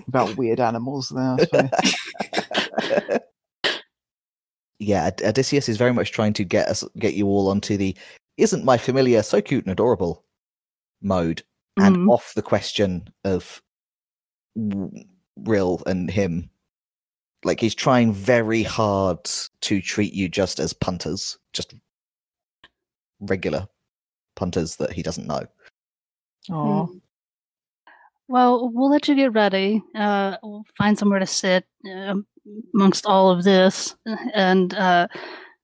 about <laughs> weird animals now. <laughs> Yeah, Odysseus is very much trying to get us get you all onto the isn't my familiar so cute and adorable mode and Mhm. off the question of w- Rill and him. Like he's trying very hard to treat you just as punters, just regular punters that he doesn't know. Oh. Hmm. Well, we'll let you get ready. Uh, we'll find somewhere to sit uh, amongst all of this. And uh,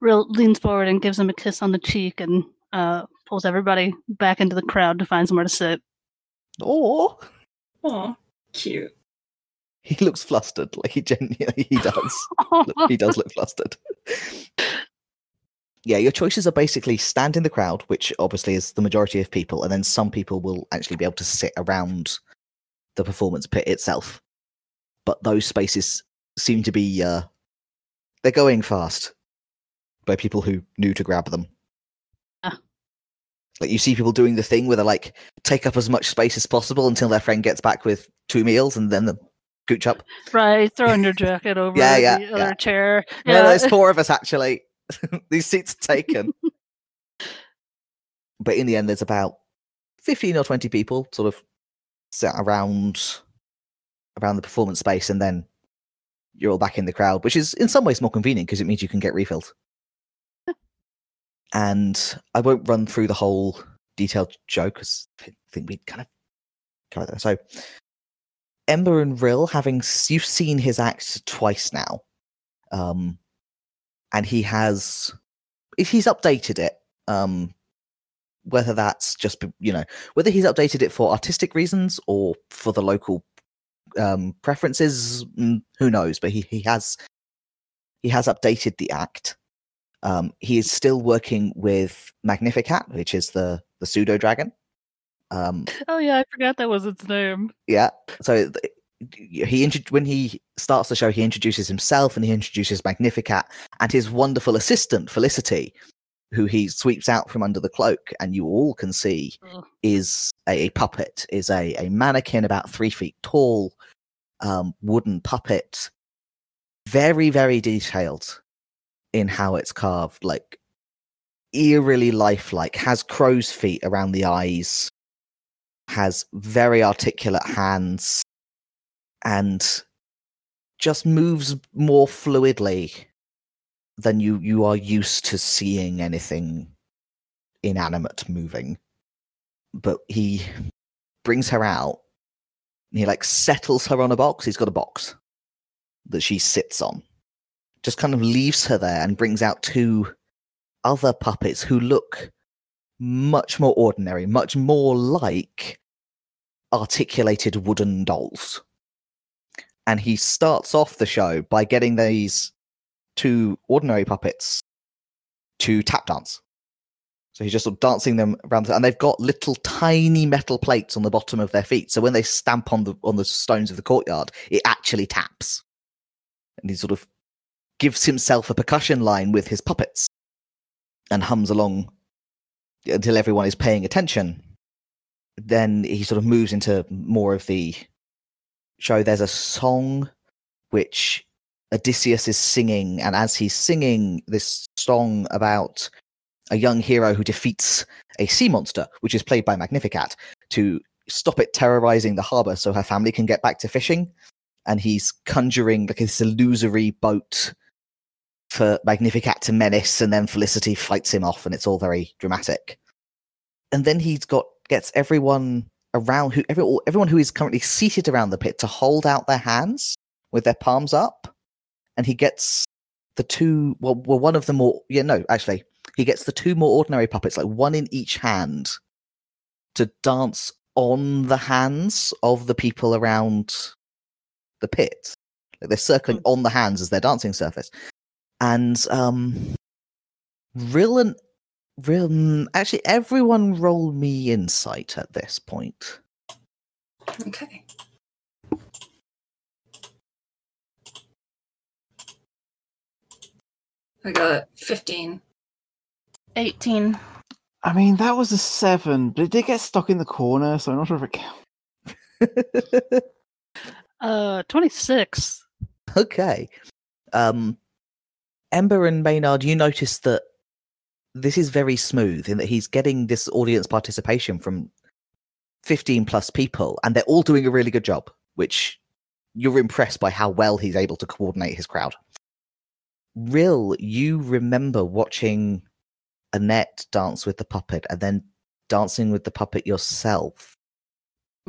Rill leans forward and gives him a kiss on the cheek and uh, pulls everybody back into the crowd to find somewhere to sit. Oh. Aw, cute. he looks flustered, like he genuinely he does. He does look flustered. Yeah, your choices are basically stand in the crowd, which obviously is the majority of people, and then some people will actually be able to sit around the performance pit itself. But those spaces seem to be uh they're going fast by people who knew to grab them. Like you see people doing the thing where they like take up as much space as possible until their friend gets back with two meals and then the gooch up. Right, throwing <laughs> your jacket over Yeah, yeah, the yeah. other chair. No, there's four of us <laughs> actually. <laughs> These seats are taken. but in the end, there's about fifteen or twenty people sort of sat around around the performance space, and then you're all back in the crowd, which is in some ways more convenient because it means you can get refilled. And I won't run through the whole detailed joke because I think we kind of covered that. So, Ember and Rill, having you've seen his act twice now, um, and he has if he's updated it. Um, whether that's just you know whether he's updated it for artistic reasons or for the local um, preferences, mm, who knows? But he he has he has updated the act. Um, he is still working with Magnificat, which is the the pseudo dragon. Um, Oh yeah, I forgot that was its name. yeah. So th- he when he starts the show, he introduces himself and he introduces Magnificat and his wonderful assistant Felicity, who he sweeps out from under the cloak, and you all can see is a, a puppet, is a, a mannequin about three feet tall, um, wooden puppet, very very detailed in how it's carved, like eerily lifelike, has crow's feet around the eyes, has very articulate hands, and just moves more fluidly than you you are used to seeing anything inanimate moving. But he brings her out. He like settles her on a box. He's got a box that she sits on. Just kind of leaves her there and brings out two other puppets who look much more ordinary, much more like articulated wooden dolls. And he starts off the show by getting these two ordinary puppets to tap dance. So he's just sort of dancing them around, the, and they've got little tiny metal plates on the bottom of their feet. So when they stamp on the on the stones of the courtyard, it actually taps. And he sort of gives himself a percussion line with his puppets and hums along until everyone is paying attention. Then he sort of moves into more of the show. There's a song which Odysseus is singing, and as he's singing this song about a young hero who defeats a sea monster, which is played by Magnificat, to stop it terrorizing the harbor so her family can get back to fishing. And he's conjuring like this illusory boat for Magnificat to menace, and then Felicity fights him off, and it's all very dramatic. And then he's got gets everyone around who every, everyone who is currently seated around the pit to hold out their hands with their palms up, and he gets the two well, well one of the more yeah no actually he gets the two more ordinary puppets like one in each hand to dance on the hands of the people around the pit. Like they're circling hmm. on the hands as their dancing surface and um Rill and Rill mm, actually everyone roll me insight at this point Okay. I got 15. 18. I mean, that was a seven, but it did get stuck in the corner, so I'm not sure if it counts. <laughs> <laughs> Uh, twenty six. Okay. Um, Ember and Maynard, you notice that this is very smooth in that he's getting this audience participation from 15 plus people, and they're all doing a really good job, which you're impressed by how well he's able to coordinate his crowd. Rill, you remember watching Annette dance with the puppet and then dancing with the puppet yourself.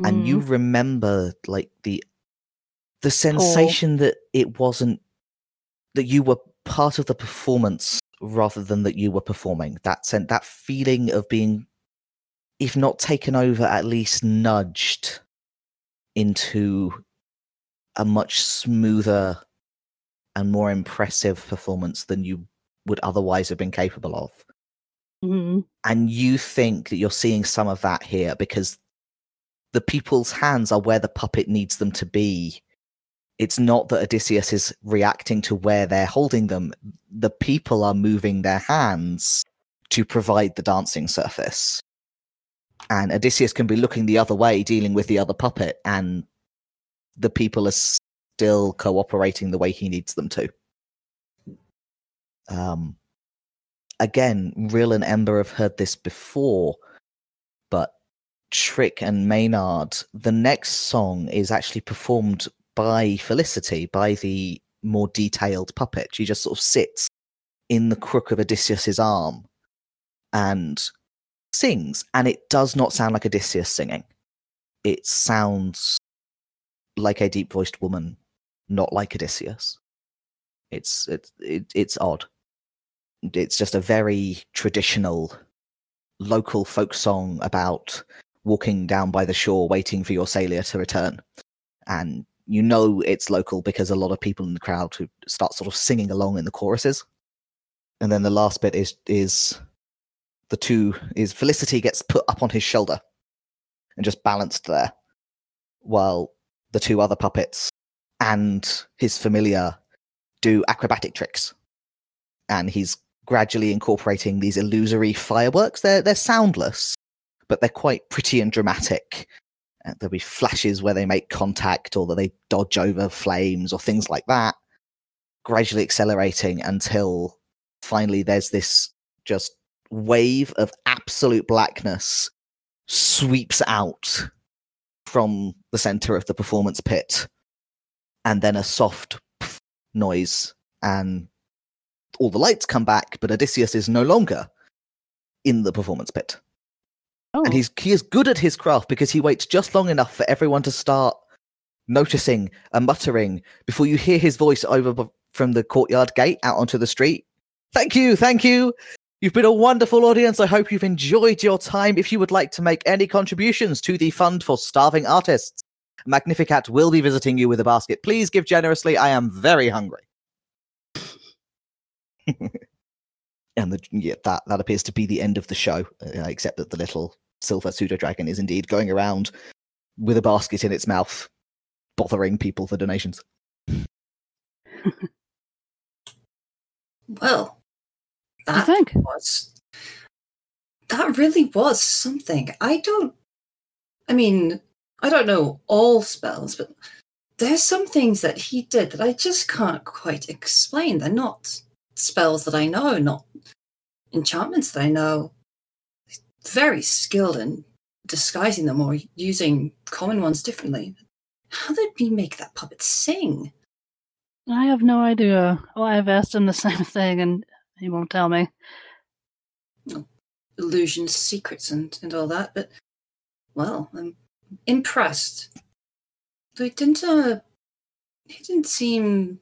And you mm. remember like the the sensation that it wasn't that you were part of the performance rather than that you were performing that sen- that feeling of being if not taken over at least nudged into a much smoother and more impressive performance than you would otherwise have been capable of Mhm. and you think that you're seeing some of that here because the people's hands are where the puppet needs them to be. It's not that Odysseus is reacting to where they're holding them. The people are moving their hands to provide the dancing surface. And Odysseus can be looking the other way, dealing with the other puppet, and the people are still cooperating the way he needs them to. Um, again, Rill and Ember have heard this before, but Trick and Maynard, the next song is actually performed by Felicity, by the more detailed puppet. She just sort of sits in the crook of Odysseus's arm and sings, and it does not sound like Odysseus singing. It sounds like a deep voiced woman, not like Odysseus. It's it's it, it's odd. It's just a very traditional local folk song about walking down by the shore waiting for your sailor to return. And you know it's local because a lot of people in the crowd who start sort of singing along in the choruses. And then the last bit is is the two is Felicity gets put up on his shoulder and just balanced there, while the two other puppets and his familiar do acrobatic tricks. And he's gradually incorporating these illusory fireworks. They're they're soundless, but they're quite pretty and dramatic. Uh, there'll be flashes where they make contact or that they dodge over flames or things like that, gradually accelerating until finally there's this just wave of absolute blackness sweeps out from the center of the performance pit and then a soft noise and all the lights come back but odysseus is no longer in the performance pit Oh, and he's he is good at his craft because he waits just long enough for everyone to start noticing and muttering before you hear his voice over from the courtyard gate out onto the street. Thank you, thank you. You've been a wonderful audience. I hope you've enjoyed your time. If you would like to make any contributions to the fund for starving artists, Magnificat will be visiting you with a basket. Please give generously. I am very hungry. <laughs> and the, yeah, that that appears to be the end of the show, uh, except that the little silver pseudo dragon is indeed going around with a basket in its mouth, bothering people for donations. Well, what do you that think? was that really was something. I don't. I mean, I don't know all spells, but there's some things that he did that I just can't quite explain. They're not spells that I know, not enchantments that I know. Very skilled in disguising them or using common ones differently. How did he make that puppet sing? I have no idea. Oh, I've asked him the <laughs> same thing, and he won't tell me. illusions, secrets, and, and all that. But well, I'm impressed. Though he didn't. Uh, he didn't seem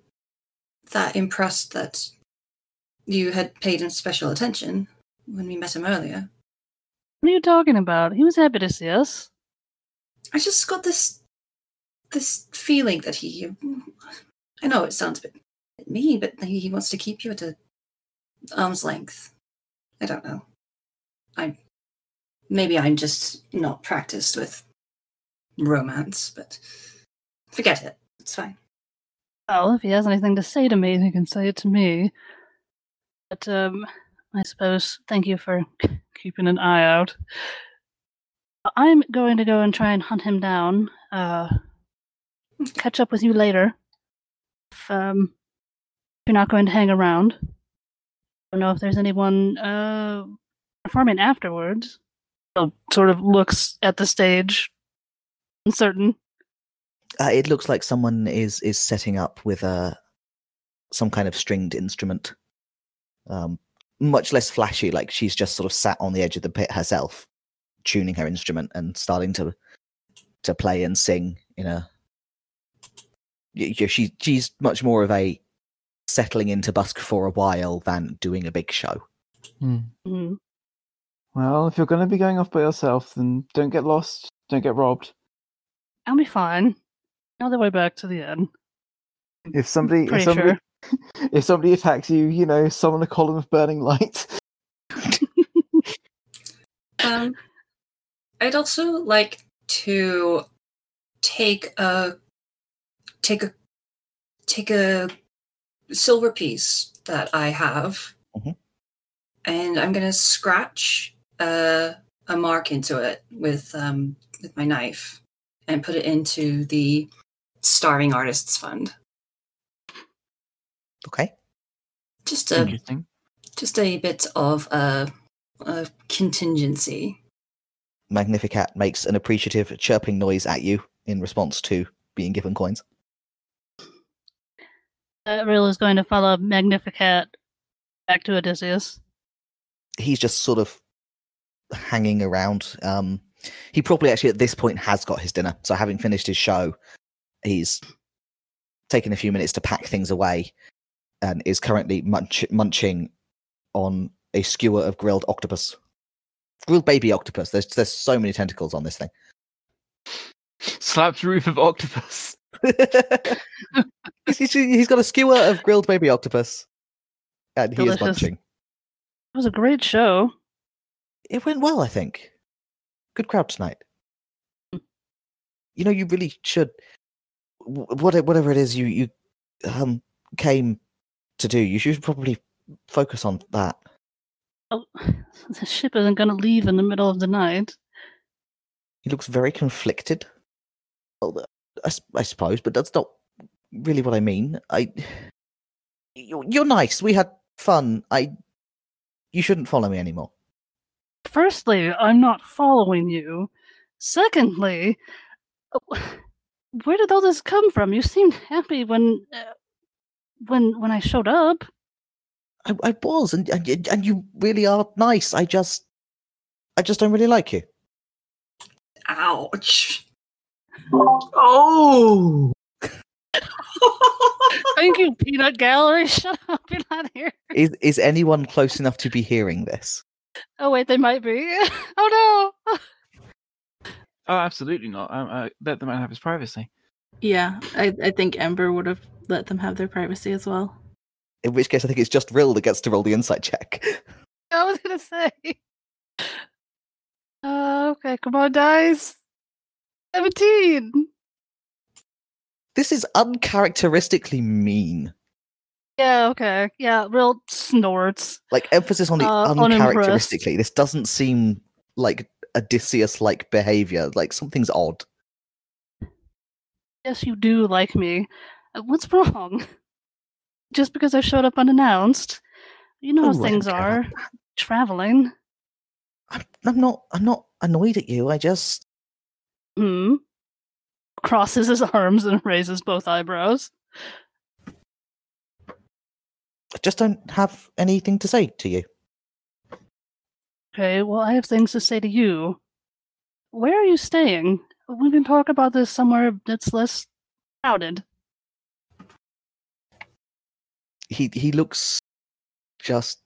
that impressed that you had paid him special attention when we met him earlier. What are you talking about? He was happy to see us. I just got this this feeling that he. I know it sounds a bit mean, but he, he wants to keep you at a arm's length. I don't know. I maybe I'm just not practiced with romance, but forget it. It's fine. Well, if he has anything to say to me, he can say it to me. But um, I suppose thank you for keeping an eye out. I'm going to go and try and hunt him down. Uh, catch up with you later. If um, you're not going to hang around, I don't know if there's anyone uh performing afterwards. Sort of looks at the stage, uncertain. Uh, it looks like someone is is setting up with a some kind of stringed instrument, um, much less flashy. Like she's just sort of sat on the edge of the pit herself, tuning her instrument and starting to to play and sing in a. y- y- She she's much more of a settling into busk for a while than doing a big show. Mm. Well, if you're going to be going off by yourself, then don't get lost, don't get robbed. I'll be fine. Know the way back to the inn. If somebody, if somebody, sure. <laughs> if somebody attacks you, you know, summon a column of burning light. <laughs> Um, I'd also like to take a take a take a silver piece that I have, Mhm. and I'm gonna scratch a a mark into it with um with my knife and put it into the starving artists fund. Okay. Just a Interesting. just a bit of a, a contingency. Magnificat makes an appreciative chirping noise at you in response to being given coins. Uh, Rill is going to follow Magnificat back to Odysseus. He's just sort of hanging around. Um, he probably actually at this point has got his dinner. So having finished his show, he's taken a few minutes to pack things away and is currently munch- munching on a skewer of grilled octopus. Grilled baby octopus. There's there's so many tentacles on this thing. Slapped roof of octopus. <laughs> he's, he's- he's got a skewer of grilled baby octopus. And he is munching. It was a great show. It went well, I think. Good crowd tonight. You know, you really should. wh- whatever it is you you um came to do, you should probably focus on that. Oh, <laughs> the ship isn't going to leave in the middle of the night. He looks very conflicted. Well, I, I, suppose, but that's not really what I mean. I, you- you're nice. We had fun. I, you shouldn't follow me anymore. Firstly, I'm not following you. Secondly, uh, where did all this come from? You seemed happy when, uh, when when I showed up. I, I was, and, and and you really are nice. I just, I just don't really like you. Ouch. Oh. <laughs> Thank you, Peanut Gallery. <laughs> Shut up, you're not here. Is is anyone close enough to be hearing this? Oh wait, they might be. <laughs> oh no. Oh, absolutely not. Um, uh, let the man have his privacy. Yeah, I, I think Ember would have let them have their privacy as well. In which case, I think it's just Rill that gets to roll the insight check. <laughs> I was gonna say. <laughs> Uh, okay, come on, guys. Seventeen. This is uncharacteristically mean. Yeah, okay. Yeah, Rill snorts. Like emphasis on the Uh, unimpressed. uncharacteristically. This doesn't seem like Odysseus-like behavior. Like something's odd. Yes, you do like me. Uh, What's wrong? <laughs> Just because I showed up unannounced? You know Oh, how things are. <laughs> <sighs> Traveling. I'm, I'm not. I'm not annoyed at you. I just. Hmm. Crosses his <laughs> arms and raises both eyebrows. I just don't have anything to say to you. Okay, well, I have things to say to you. Where are you staying? We can talk about this somewhere that's less crowded. He he looks just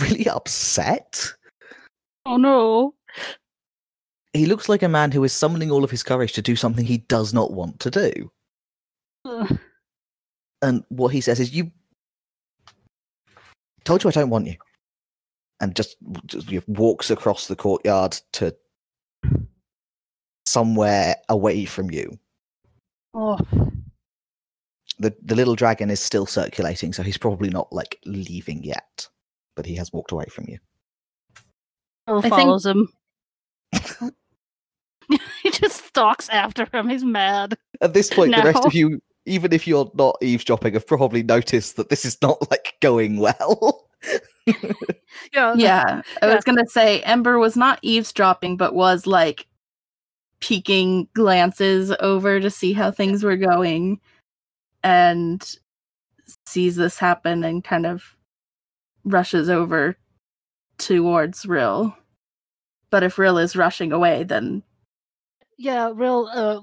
really upset. Oh no. He looks like a man who is summoning all of his courage to do something he does not want to do. Ugh. And what he says is, "You told you I don't want you," and just, just walks across the courtyard to somewhere away from you. Oh, the The little dragon is still circulating, so he's probably not like leaving yet, but he has walked away from you. Phil think- follows him. <laughs> he just stalks after him. He's mad. At this point, the rest of you, even if you're not eavesdropping, have probably noticed that this is not like going well. <laughs> Yeah. Yeah, I Yeah. was gonna say Ember was not eavesdropping, but was like peeking glances over to see how things were going, and sees this happen and kind of rushes over towards Rill. But if Rill is rushing away, then Yeah, Rill uh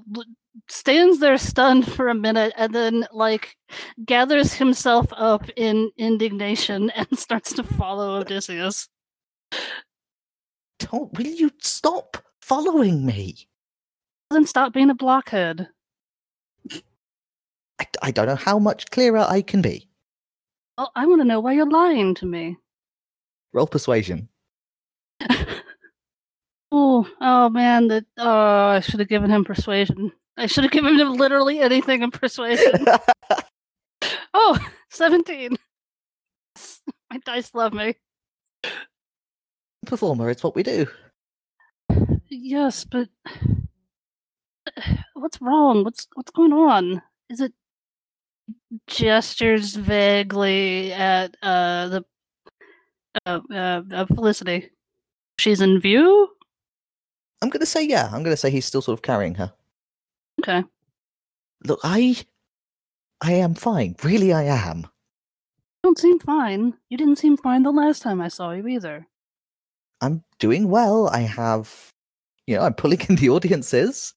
stands there stunned for a minute and then like gathers himself up in indignation <laughs> and starts to follow Odysseus. don't will you stop following me? Doesn't stop being a blockhead. I, I don't know how much clearer I can be. Well, I want to know why you're lying to me. Roll persuasion. <laughs> oh, oh man, that oh, I should have given him persuasion. I should have given him literally anything in persuasion. <laughs> oh, <laughs> 17. My dice love me. Performer, it's what we do. Yes, but <sighs> what's wrong? What's what's going on? Is it gestures vaguely at uh the uh, uh, uh Felicity? She's in view. I'm going to say yeah. I'm going to say he's still sort of carrying her. Okay. Look, I I am fine. Really, I am. You don't seem fine. You didn't seem fine the last time I saw you either. I'm doing well. I have, you know, I'm pulling in the audiences.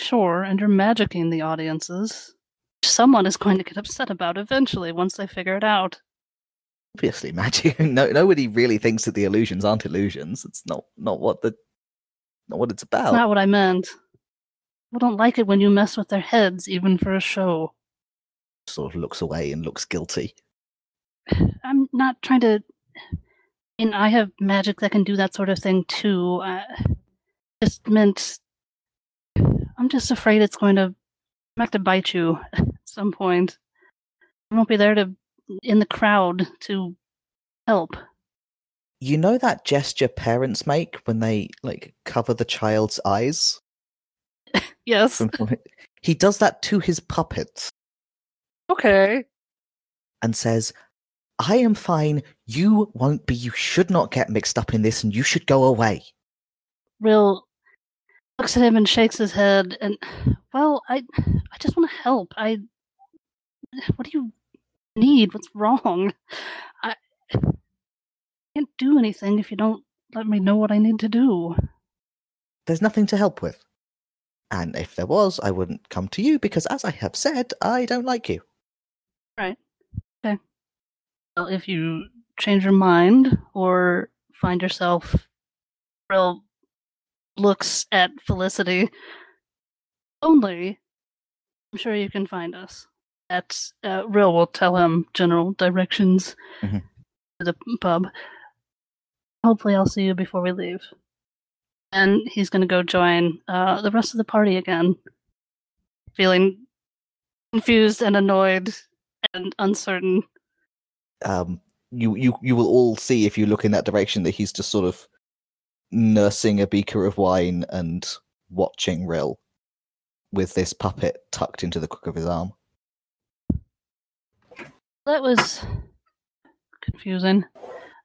Sure, and you're magicking the audiences. Someone is going to get upset about eventually once they figure it out. Obviously, <laughs> magic. No, nobody really thinks that the illusions aren't illusions. It's not not what the not what it's about. That's not what I meant. I don't like it when you mess with their heads, even for a show. Sort of looks away and looks guilty. <sighs> I'm not trying to. And I have magic that can do that sort of thing too. I <sighs> just meant. I'm just afraid it's going to have to bite you <laughs> at some point. I won't be there to in the crowd to help. You know that gesture parents make when they like cover the child's eyes? <laughs> Yes. He does that to his puppet Okay. and says, I am fine. You won't be. You should not get mixed up in this and you should go away. Rill looks at him and shakes his head and well, I I just want to help. I what do you need? What's wrong? I can't do anything if you don't let me know what I need to do. There's nothing to help with. And if there was, I wouldn't come to you because, as I have said, I don't like you. Right. Okay. Well, if you change your mind or find yourself Rill looks at Felicity only, I'm sure you can find us. That's uh, Rill will tell him general directions Mhm. to the pub. Hopefully, I'll see you before we leave. And he's going to go join uh, the rest of the party again, feeling confused and annoyed and uncertain. Um, you, you, you will all see if you look in that direction that he's just sort of nursing a beaker of wine and watching Rill with this puppet tucked into the crook of his arm. That was confusing.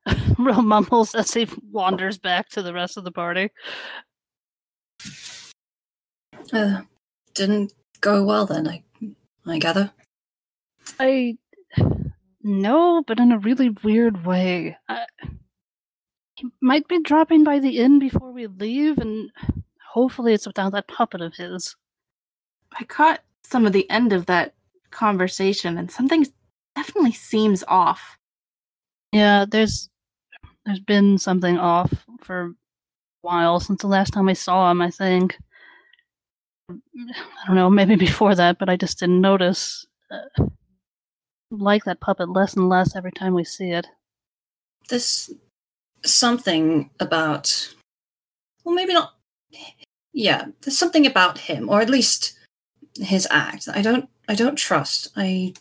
<laughs> Rill mumbles as he wanders back to the rest of the party. Uh, didn't go well then, I, I gather. I no, but in a really weird way. I, he might be dropping by the inn before we leave, and hopefully it's without that puppet of his. I caught some of the end of that conversation, and something definitely seems off. Yeah, there's there's been something off for a while since the last time I saw him. I think. I don't know, maybe <laughs> before that, but I just didn't notice. Uh, like that puppet less and less every time we see it. There's something about, well, maybe not. Yeah, there's something about him, or at least his act. I don't, I don't trust. I.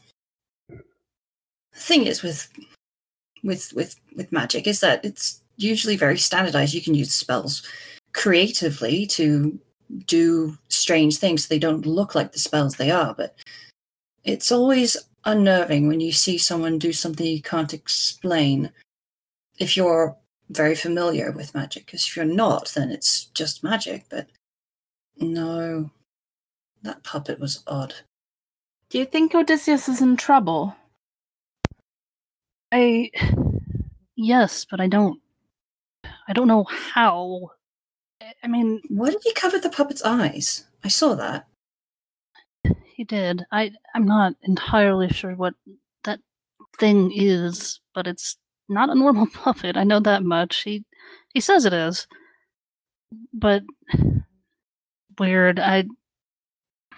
The thing is with, with with with magic is that it's usually very standardized. You can use spells creatively to do strange things so they don't look like the spells they are, but it's always unnerving when you see someone do something you can't explain if you're very familiar with magic. Because if you're not, then it's just magic. But no, that puppet was odd. Do you think Odysseus is in trouble? I yes, but I don't I don't know how. I- I mean, Why did he cover the puppet's eyes? I saw that. he did. I I'm not entirely sure what that thing is, but it's not a normal <laughs> puppet. I know that much. He he says it is. But <sighs> weird. I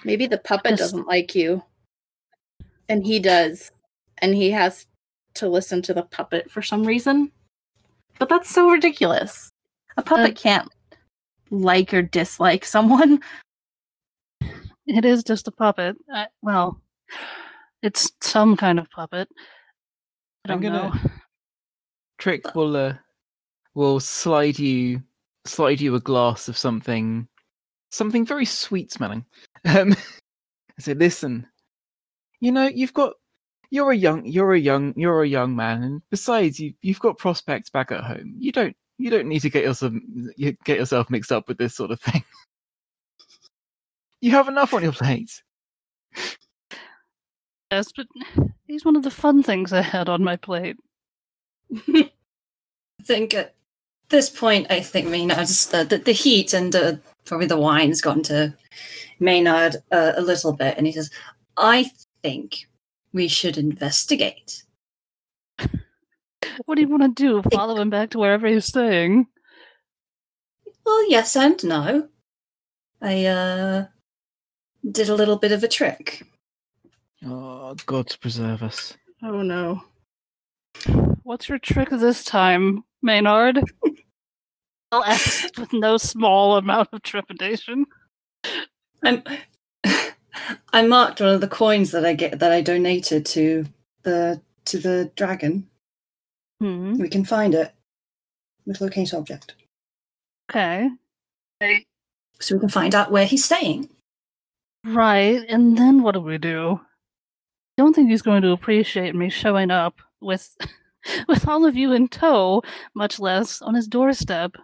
Maybe the puppet Just- doesn't like you. And he does. And he has to listen to the puppet for some reason. But that's so ridiculous. A puppet Uh, can't like or dislike someone. <laughs> it is just a puppet. I, well, it's some kind of puppet. I I'm don't gonna- know. Trick will uh, will slide you slide you a glass of something something very sweet smelling. <laughs> Um, I say, listen, you know you've got you're a young you're a young you're a young man, and besides you you've got prospects back at home. You don't you don't need to get yourself you get yourself mixed up with this sort of thing. <laughs> You have enough on your plate. Yes, but he's one of the fun things I had on my plate. <laughs> I think at this point, I think Maynard's uh, the, the heat and uh, probably the wine has gotten to Maynard uh, a little bit, and he says, "I think we should investigate." What do you want to do? Follow him back to wherever he's staying? Well, yes and no. I uh, did a little bit of a trick. Oh, God preserve us. Oh no. What's your trick this time, Maynard? <laughs> I'll ask with no small amount of trepidation. I'm, I marked one of the coins that I get that I donated to the to the dragon. Hmm. We can find it with locate object, Okay. so we can find out where he's staying. Right, and then what do we do? I Don't think he's going to appreciate me showing up with <laughs> with all of you in tow, much less on his doorstep.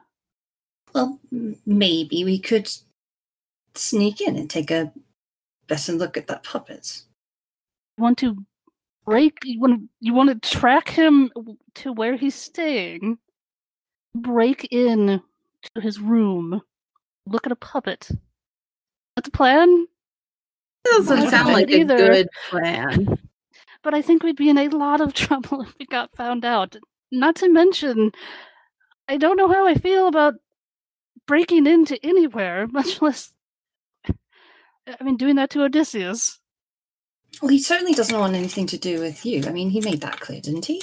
Well, maybe we could sneak in and take a better look at that puppet. Want to break? You want you want to track him to where he's staying? Break in to his room. Look at a puppet. That's a plan. Doesn't sound like either. a good plan. But I think we'd be in a lot of <laughs> trouble if we got found out. Not to mention, I don't know how I feel about breaking into anywhere, <laughs> much less. I mean, doing that to Odysseus. Well, he certainly doesn't want anything to do with you. I mean, he made that clear, didn't he?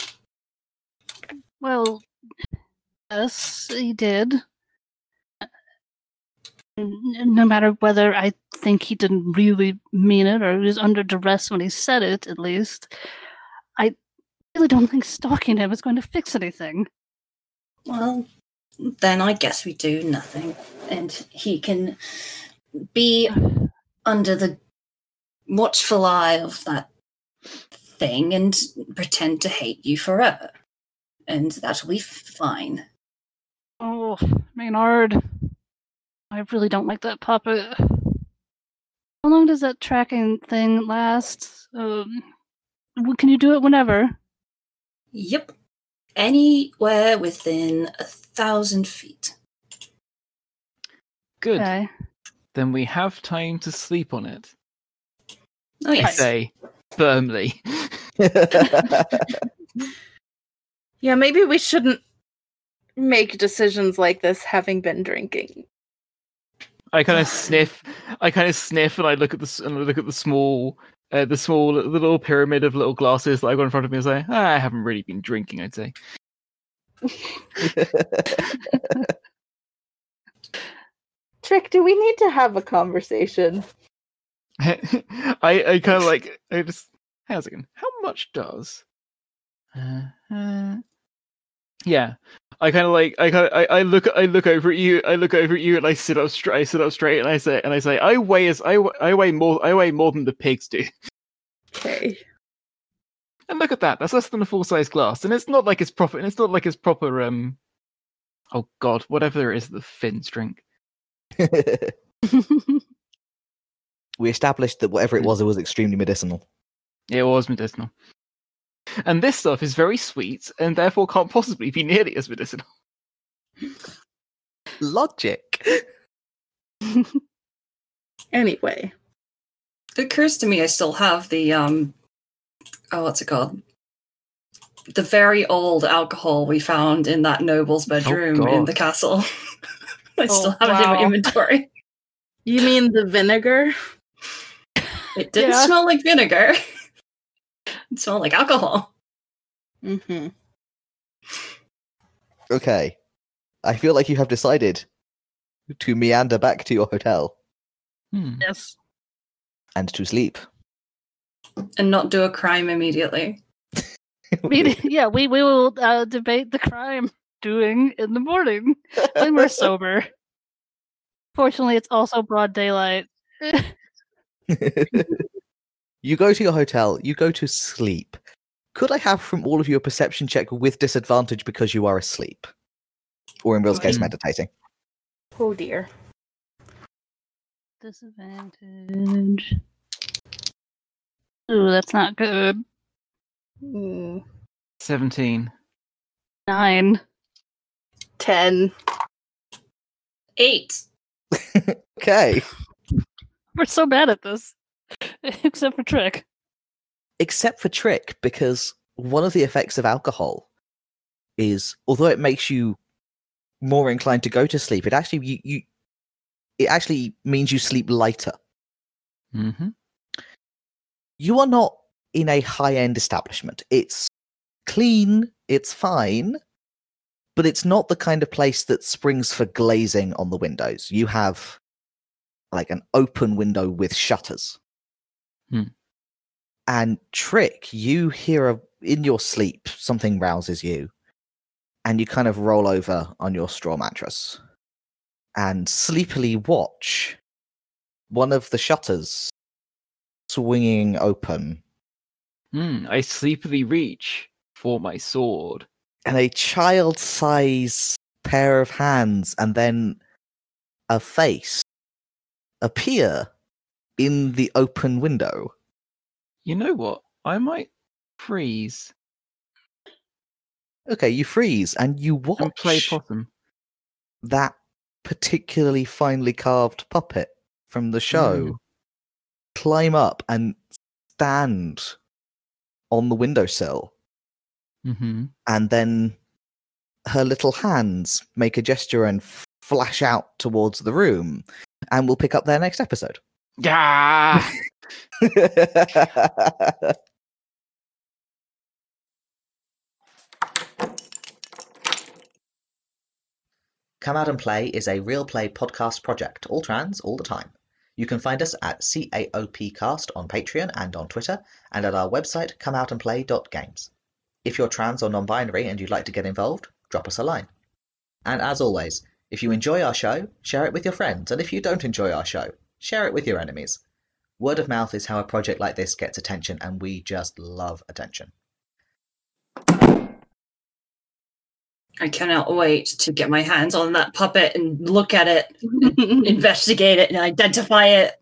Well, yes, he did. N- No matter whether I think he didn't really mean it or he was under duress when he said it, at least, I really don't think stalking him is going to fix anything. Well, then I guess we do nothing, and he can be under the watchful eye of that thing and pretend to hate you forever, and that'll be fine. Oh, Maynard. I really don't like that puppet. How long does that tracking thing last? Um, can you do it whenever? Yep, anywhere within a thousand feet. Good. Okay. Then we have time to sleep on it. Oh I say firmly. <laughs> Yeah, maybe we shouldn't make decisions like this having been drinking. I kind of sniff. I kind of sniff, and I look at the and I look at the small, uh, the small the little pyramid of little glasses that I got in front of me. and say, ah, I haven't really been drinking. I'd say. <laughs> Trick, do we need to have a conversation? <laughs> I I kind of like I just hang on a second. How much does? Uh, uh, yeah, I kind of like I kind of I, I look I look over at you. I look over at you and I sit up straight. I sit up straight and I say and I say I weigh as I w- I weigh more I weigh more than the pigs do. Okay. And look at that. That's less than a full size glass, and it's not like it's proper. And it's not like it's proper. Um. Oh God, whatever it is, the Finns drink. <laughs> <laughs> we established that whatever it was, it was extremely medicinal. It was medicinal. And this stuff is very sweet, and therefore can't possibly be nearly as medicinal. <laughs> Logic. Anyway, it occurs to me I still have the um, oh, what's it called? The very old alcohol we found in that noble's bedroom in the castle. <laughs> I still Oh, have it in my inventory. you mean the vinegar? It didn't Yeah. smell like vinegar. <laughs> It smelled like alcohol. Mm-hmm. Okay. I feel like you have decided to meander back to your hotel Hmm. yes. and to sleep. And not do a crime immediately. <laughs> We, yeah, we, we will uh, debate the crime doing in the morning when we're <laughs> sober. Fortunately, it's also broad daylight. <laughs> you go to your hotel, you go to sleep. Could I have from all of you a perception check with disadvantage because you are asleep? Or in Will's case, Okay. meditating. Oh dear. Disadvantage. Ooh, that's not good. Mm, 17. Nine. 10. Eight. <laughs> Okay. We're so bad at this. <laughs> Except for Trick. Except for Trick, because one of the effects of alcohol is, although it makes you more inclined to go to sleep, it actually you, you it actually means you sleep lighter. Mm-hmm. You are not in a high end establishment. It's clean, it's fine, but it's not the kind of place that springs for glazing on the windows. You have like an open window with shutters. Hmm. And Trick, you hear a, in your sleep something rouses you, and you kind of roll over on your straw mattress and sleepily watch one of the shutters swinging open Mm, I sleepily reach for my sword. and a child size pair of hands and then a face appear in the open window. You know what? I might freeze Okay, you freeze and you watch and play possum. that particularly finely carved puppet from the show Mm. climb up and stand on the windowsill Mm-hmm. and then her little hands make a gesture and flash out towards the room and we'll pick up there next episode Yeah. <laughs> <laughs> Come Out and Play is a real play podcast project, all trans, all the time. You can find us at CAOPcast on Patreon and on Twitter, and at our website, comeoutandplay.games. If you're trans or non binary and you'd like to get involved, drop us a line. And as always, if you enjoy our show, share it with your friends, and if you don't enjoy our show, share it with your enemies. Word of mouth is how a project like this gets attention, and we just love attention. I cannot wait to get my hands on that puppet and look at it, <laughs> investigate it, and identify it.